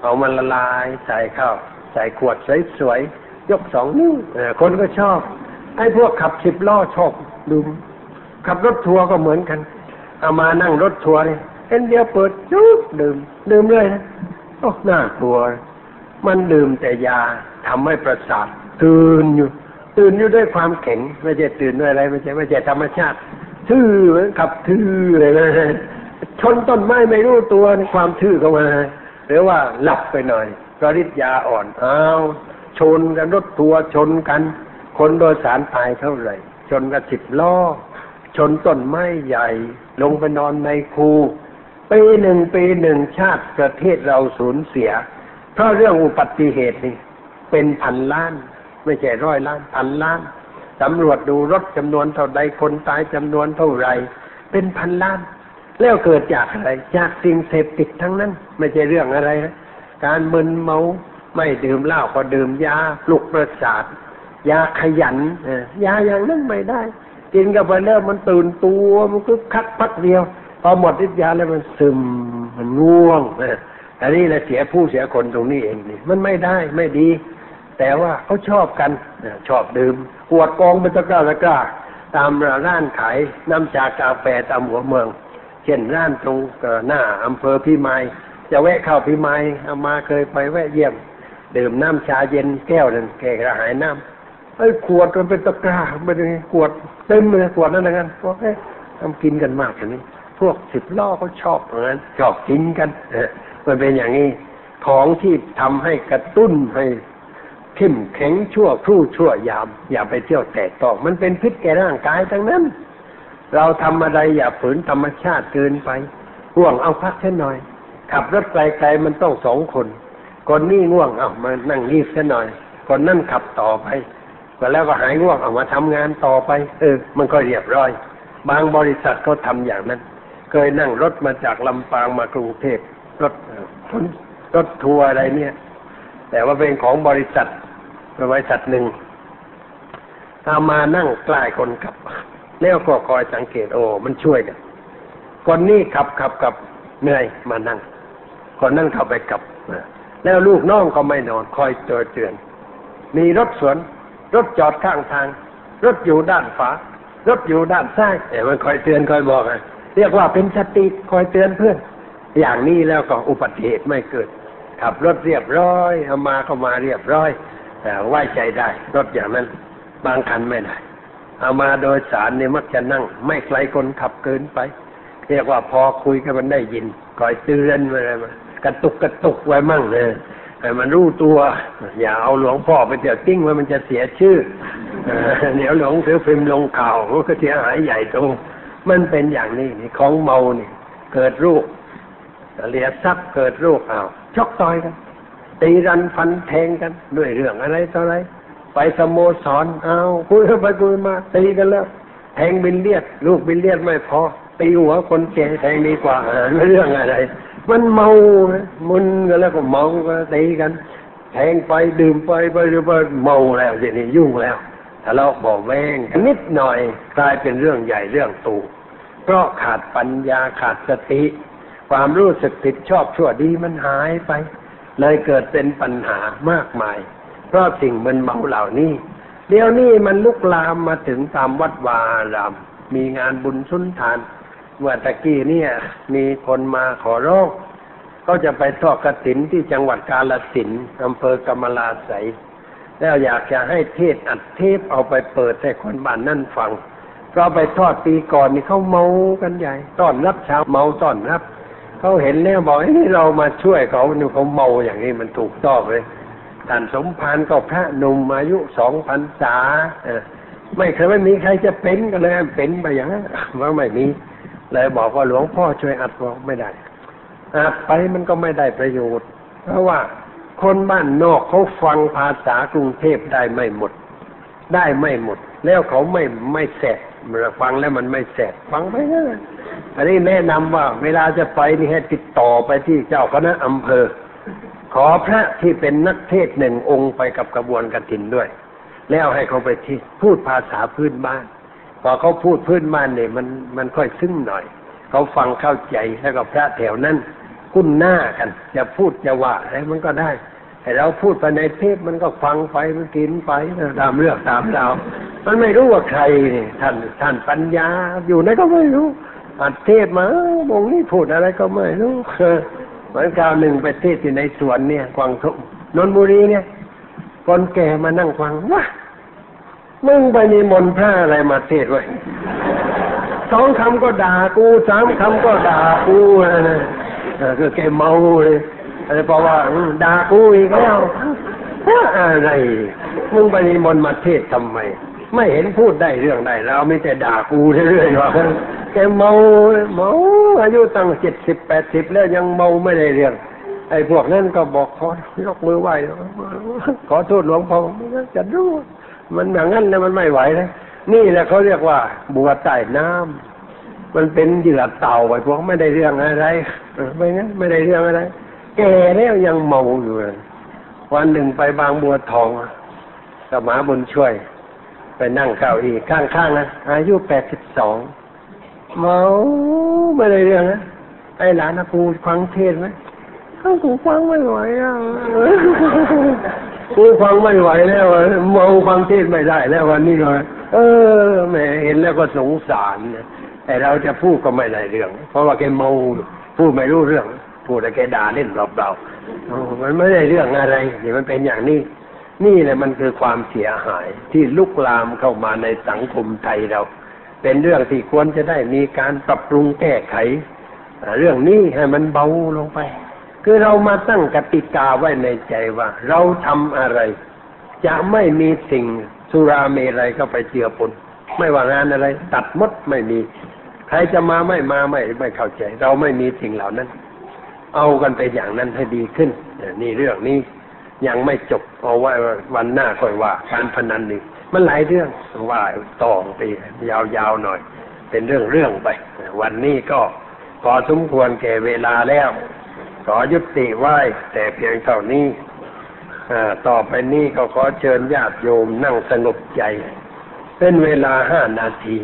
เอามันละลายใส่ข้าวใส่ขวดสวยๆยกสองนิ้วคนก็ชอบ ไอ้พวกขับสิบล้อชอบดูขับรถทัวร์ก็เหมือนกัน เอามานั่งรถทัวร์เลยเห็นเดียวเปิดจุ๊บดื่ม ดื่มเลยนะโอ้น่ากลัว มันดื่มแต่ยาทำให้ประสาทตื่นอยู่ ตื่นอยู่ด้วยความแข็งไม่ใช่ตื่นด้วยอะไรไม่ใช่ไม่ใช่ธรรมชาติทื่อเหมือนขับทื่อเลยนะชนต้นไม้ไม่รู้ตัวในความทื่อเข้ามาหรือว่าหลับไปหน่อยก็ริดยาอ่อนอ้าวชนกันรถทัวร์ชนกัน คนโดยสารตายเท่าไหร่ ชนกันสิบล้อชนต้นไม้ใหญ่ ลงไปนอนในคูปีหนึ่งปีหนึ่งชาติประเทศเราสูญเสีย เพราะเรื่องอุบัติเหตุนี่เป็นพันล้าน ไม่ใช่ร้อยล้านพันล้านสำรวจดูรถจำนวนเท่าใดคนตายจำนวนเท่าไร เป็นพันล้าน แล้วเกิดจากอะไรจากสิ่งเสพติดทั้งนั้น ไม่ใช่เรื่องอะไรนะการมึนเมาไม่ดื่มเหล้าก็ดื่มยาปลุกประสาทยาขยันยาอย่างนั้นไม่ได้ กินกับไปแล้วมันตื่นตัวมันก็คักพักเดียวพอหมดฤทธิ์ยาแล้วมันซึมมันง่วงอันนี้แหละเสียผู้เสียคนตรงนี้เองนี่มันไม่ได้ไม่ดี แต่ว่าเขาชอบกันชอบดื่มขวดกองเป็นตะกร้าตะกร้า ตามร้านขายน้ำชากาแฟตามหัวเมือง เช่นร้านตรงหน้าอำเภอพิมายจะแวะเข้าพิมายเอามาเคยไปแวะเยี่ยม ดื่มน้ำชาเย็นแก้วหนึ่งแก้กระหายน้ำ ไอ้ขวดมันเป็นตะกร้าเป็นขวดเต็มเลยขวดนั่นนะกันพวกนี้ทำกินกันมากอย่างนี้ พวกสิบล้อเขาชอบเหมือนชอบกินกันมันเป็นอย่างนี้ของที่ทำให้กระตุ้นให้เข้มแข็งชั่วครู่ชั่วยาม อย่าไปเที่ยวแตะต้องมันเป็นพิษแก่ร่างกายทั้งนั้น เราทำอะไรอย่าฝืนธรรมชาติเกินไปห่วงเอาพักแค่หน่อย ขับรถไกลๆมันต้องสองคนคนนี้ง่วงเอามานั่งรีบแค่หน่อยคนนั่นขับต่อไป ก็แล้วก็หายง่วงเอามาทำงานต่อไป เออ มันก็เรียบร้อย บางบริษัทเขาทาอย่างนั้น เคยนั่งรถมาจากลำปางมากรุงเทพรถรถทัวร์อะไรเนี่ย แต่ว่าเป็นของบริษัทบริษัทหนึ่งเอามานั่งใกล้คนขับ แล้วก็คอยสังเกตโอ้มันช่วยกันคนนี้ขับขับกับเหนื่อยมานั่งคนนั่งขับไปกับแล้วลูกน้องก็ไม่นอน คอยเตือนเตือน มีรถสวน รถจอดข้างทาง รถอยู่ด้านฝารถอยู่ด้านซ้ายแต่มันคอยเตือนคอยบอกอะเรียกว่าเป็นสติคอยเตือนเพื่อน อย่างนี้แล้วก็อุบัติเหตุไม่เกิด ขับรถเรียบร้อยเอามาเข้ามาเรียบร้อย แต่ไว้ใจได้ รถอย่างนั้นบางคันไม่ได้เอามาโดยสารเนี่ยมักจะนั่ง ไม่ไกลคนขับเกินไป เรียกว่าพอคุยกันมันได้ยินคอยเตือนอะไรมากระตุกกระตุกไว้มั่งเลย ให้มันรู้ตัว อย่าเอาหลวงพ่อไปเดี๋ยวติ้งไว้มันจะเสียชื่อเอเดี๋ยวหลวงสือพิมพ์ลงข่าวมันก็เสียหายใหญ่โตมันเป็นอย่างนี้นี่ของเมาเนี่ยเกิดรูปเหลียทรัพย์เกิดรูปเอาชกต่อยกันตีรันฟันแทงกัน ด้วยเรื่องอะไรต่ออะไร ไปสโมสรเอาคุยไปคุยมาตีกันแล้วแทงบิลเลียด ลูกบิลเลียดไม่พอตีหัวคนแก่แทงดีกว่าอ่าไม่เรื่องอะไร มันเมามึนกันแล้วก็เมาก็ตีกัน แทงไปดื่มไปไปหรือไปเมาแล้วทีนี้ยุ่งแล้วทะเลาะบาะแวงนิดหน่อยกลายเป็นเรื่องใหญ่เรื่องโตเพราะขาดปัญญาขาดสติ ความรู้สึกผิดชอบชั่วดีมันหายไป เลยเกิดเป็นปัญหามากมาย เพราะสิ่งมันเมาเหล่านี้เดี๋ยวนี้มันลุกลามมาถึงตามวัดวาอารามมีงานบุญสุนทาน เมื่อตะกี้เนี่ย มีคนมาขอร้องก็จะไปทอดกฐินที่จังหวัดกาลสินอำเภอกำมะลาไสแล้วอยากจะให้เทศอัดเทปเอาไปเปิดให้คนบ้านนั่นฟังเพราะไปทอดปีก่อนนี่เขาเมากันใหญ่ต้อนรับชาวเมาต้อนรับเขาเห็นแล้วบอกเฮ้ยเรามาช่วยเขาเนี่ยเขาเมาอย่างนี้มันถูกต้องเลยท่านสมภารก็พระหนุ่มอายุสองพรรษาไม่เคยไม่มีใครจะเป็นก็เลยเป็นไปอย่างนั้นว่าไม่มี เลยบอกว่าหลวงพ่อช่วยอัดบอกไม่ได้อัดไปมันก็ไม่ได้ประโยชน์ เพราะว่าคนบ้านนอกเขาฟังภาษากรุงเทพได้ไม่หมด ได้ไม่หมด แล้วเขาไม่ไม่แสบฟังแล้วมันไม่แสบฟังไปนะอันนี้แนะนำว่า เวลาจะไปนี่ให้ติดต่อไปที่เจ้าคณะอำเภอ ขอพระที่เป็นนักเทศหนึ่งองค์ไปกับกระบวนกฐินด้วย แล้วให้เขาไปที่พูดภาษาพื้นบ้าน พอเขาพูดพื้นบ้านเนี่ยมันมันค่อยซึ้งหน่อย เขาฟังเข้าใจแล้วก็พระแถวนั้นคุ้นหน้ากัน จะพูดจะว่าอะไรมันก็ได้แต่เราพูดไปในเทปมันก็ฟังไปมันกินไปตามเรื่องตามราวมันไม่รู้ว่าใครนี่ท่านท่านปัญญา อยู่ไหนก็ไม่รู้อัดเทศมาวงนี้พูดอะไรก็ไม่รู้เหมือนคราวหนึ่งไปเทศที่ในสวนเนี่ยกวางทุ่งนนทบุรีเนี่ยคนแก่มานั่งฟังวะ มึงไปนิมนต์พระอะไรมาเทศไว้สองคำก็ด่ากูสามคำก็ด่ากูนะนะคือแกเมาเลยอะไรเพราะว่าด่ากูอีกแล้วอะไรมึงไปนิมนต์มาเทศทำไม ไม่เห็นพูดได้เรื่องได้แล้วไม่แต่ด่ากูเรื่อยๆว่าแกเมาเมาอายุตั้งเจ็ดสิบแปดสิบแล้วยังเมาไม่ได้เรื่องไอ้พวกนั้นก็บอกขอยกมือไหว้ขอโทษหลวงพ่อจะรู้ มันอย่างนั้นนะมันไม่ไหวนะนี่แหละเขาเรียกว่าบัวใต้น้ำมันเป็นเหยื่อเต่าไปพวกไม่ได้เรื่องอะไรไม่งั้นไม่ได้เรื่องอะไรแก่แล้วยังเมาอยู่เลยวันหนึ่งไปบางบัวทองกับหมาบุญช่วย ไปนั่งเก้าอี้ข้างๆนะอายุแปดสิบสองเมาไม่ได้เรื่องนะไอ้หลานนะกูฟังเทศไหมข้ากูฟังไม่ไหวอะ กูฟังไม่ไหวแล้วอะเมาฟังเทศไม่ได้แล้ววันนี้เลยเออแหมเห็นแล้วก็สงสารนะแต่เราจะพูดก็ไม่ได้เรื่อง เพราะว่าแกเมาพูดไม่รู้เรื่อง พูดแต่แกด่าเล่นเปล่าๆมันไม่ได้เรื่องอะไรนี่มันเป็นอย่างนี้ นี่แหละมันคือความเสียหายที่ลุกลามเข้ามาในสังคมไทยเรา เป็นเรื่องที่ควรจะได้มีการปรับปรุงแก้ไขอ่เรื่องนี้ให้มันเบาลงไป คือเรามาตั้งกติกาไว้ในใจว่า เราทำอะไร จะไม่มีสิ่งสุราเมรัยเข้าไปเจือปนไม่ว่างานอะไร ตัดมดไม่มี ใครจะมาไม่มาไม่ไม่เข้าใจ เราไม่มีสิ่งเหล่านั้น เอากันไปอย่างนั้นให้ดีขึ้นนี่เรื่องนี้ยังไม่จบเอาไว้วันหน้าค่อยว่า การพนันนี่มันหลายเรื่องว่าต่อไปยาวๆหน่อย เป็นเรื่องเรื่องไป วันนี้ก็พอสมควรแก่เวลาแล้ว ขอยุติไหว้แต่เพียงเท่านี้ต่อไปนี้ก็ขอเชิญญาติโยมนั่งสงบใจ เป็นเวลาห้านาที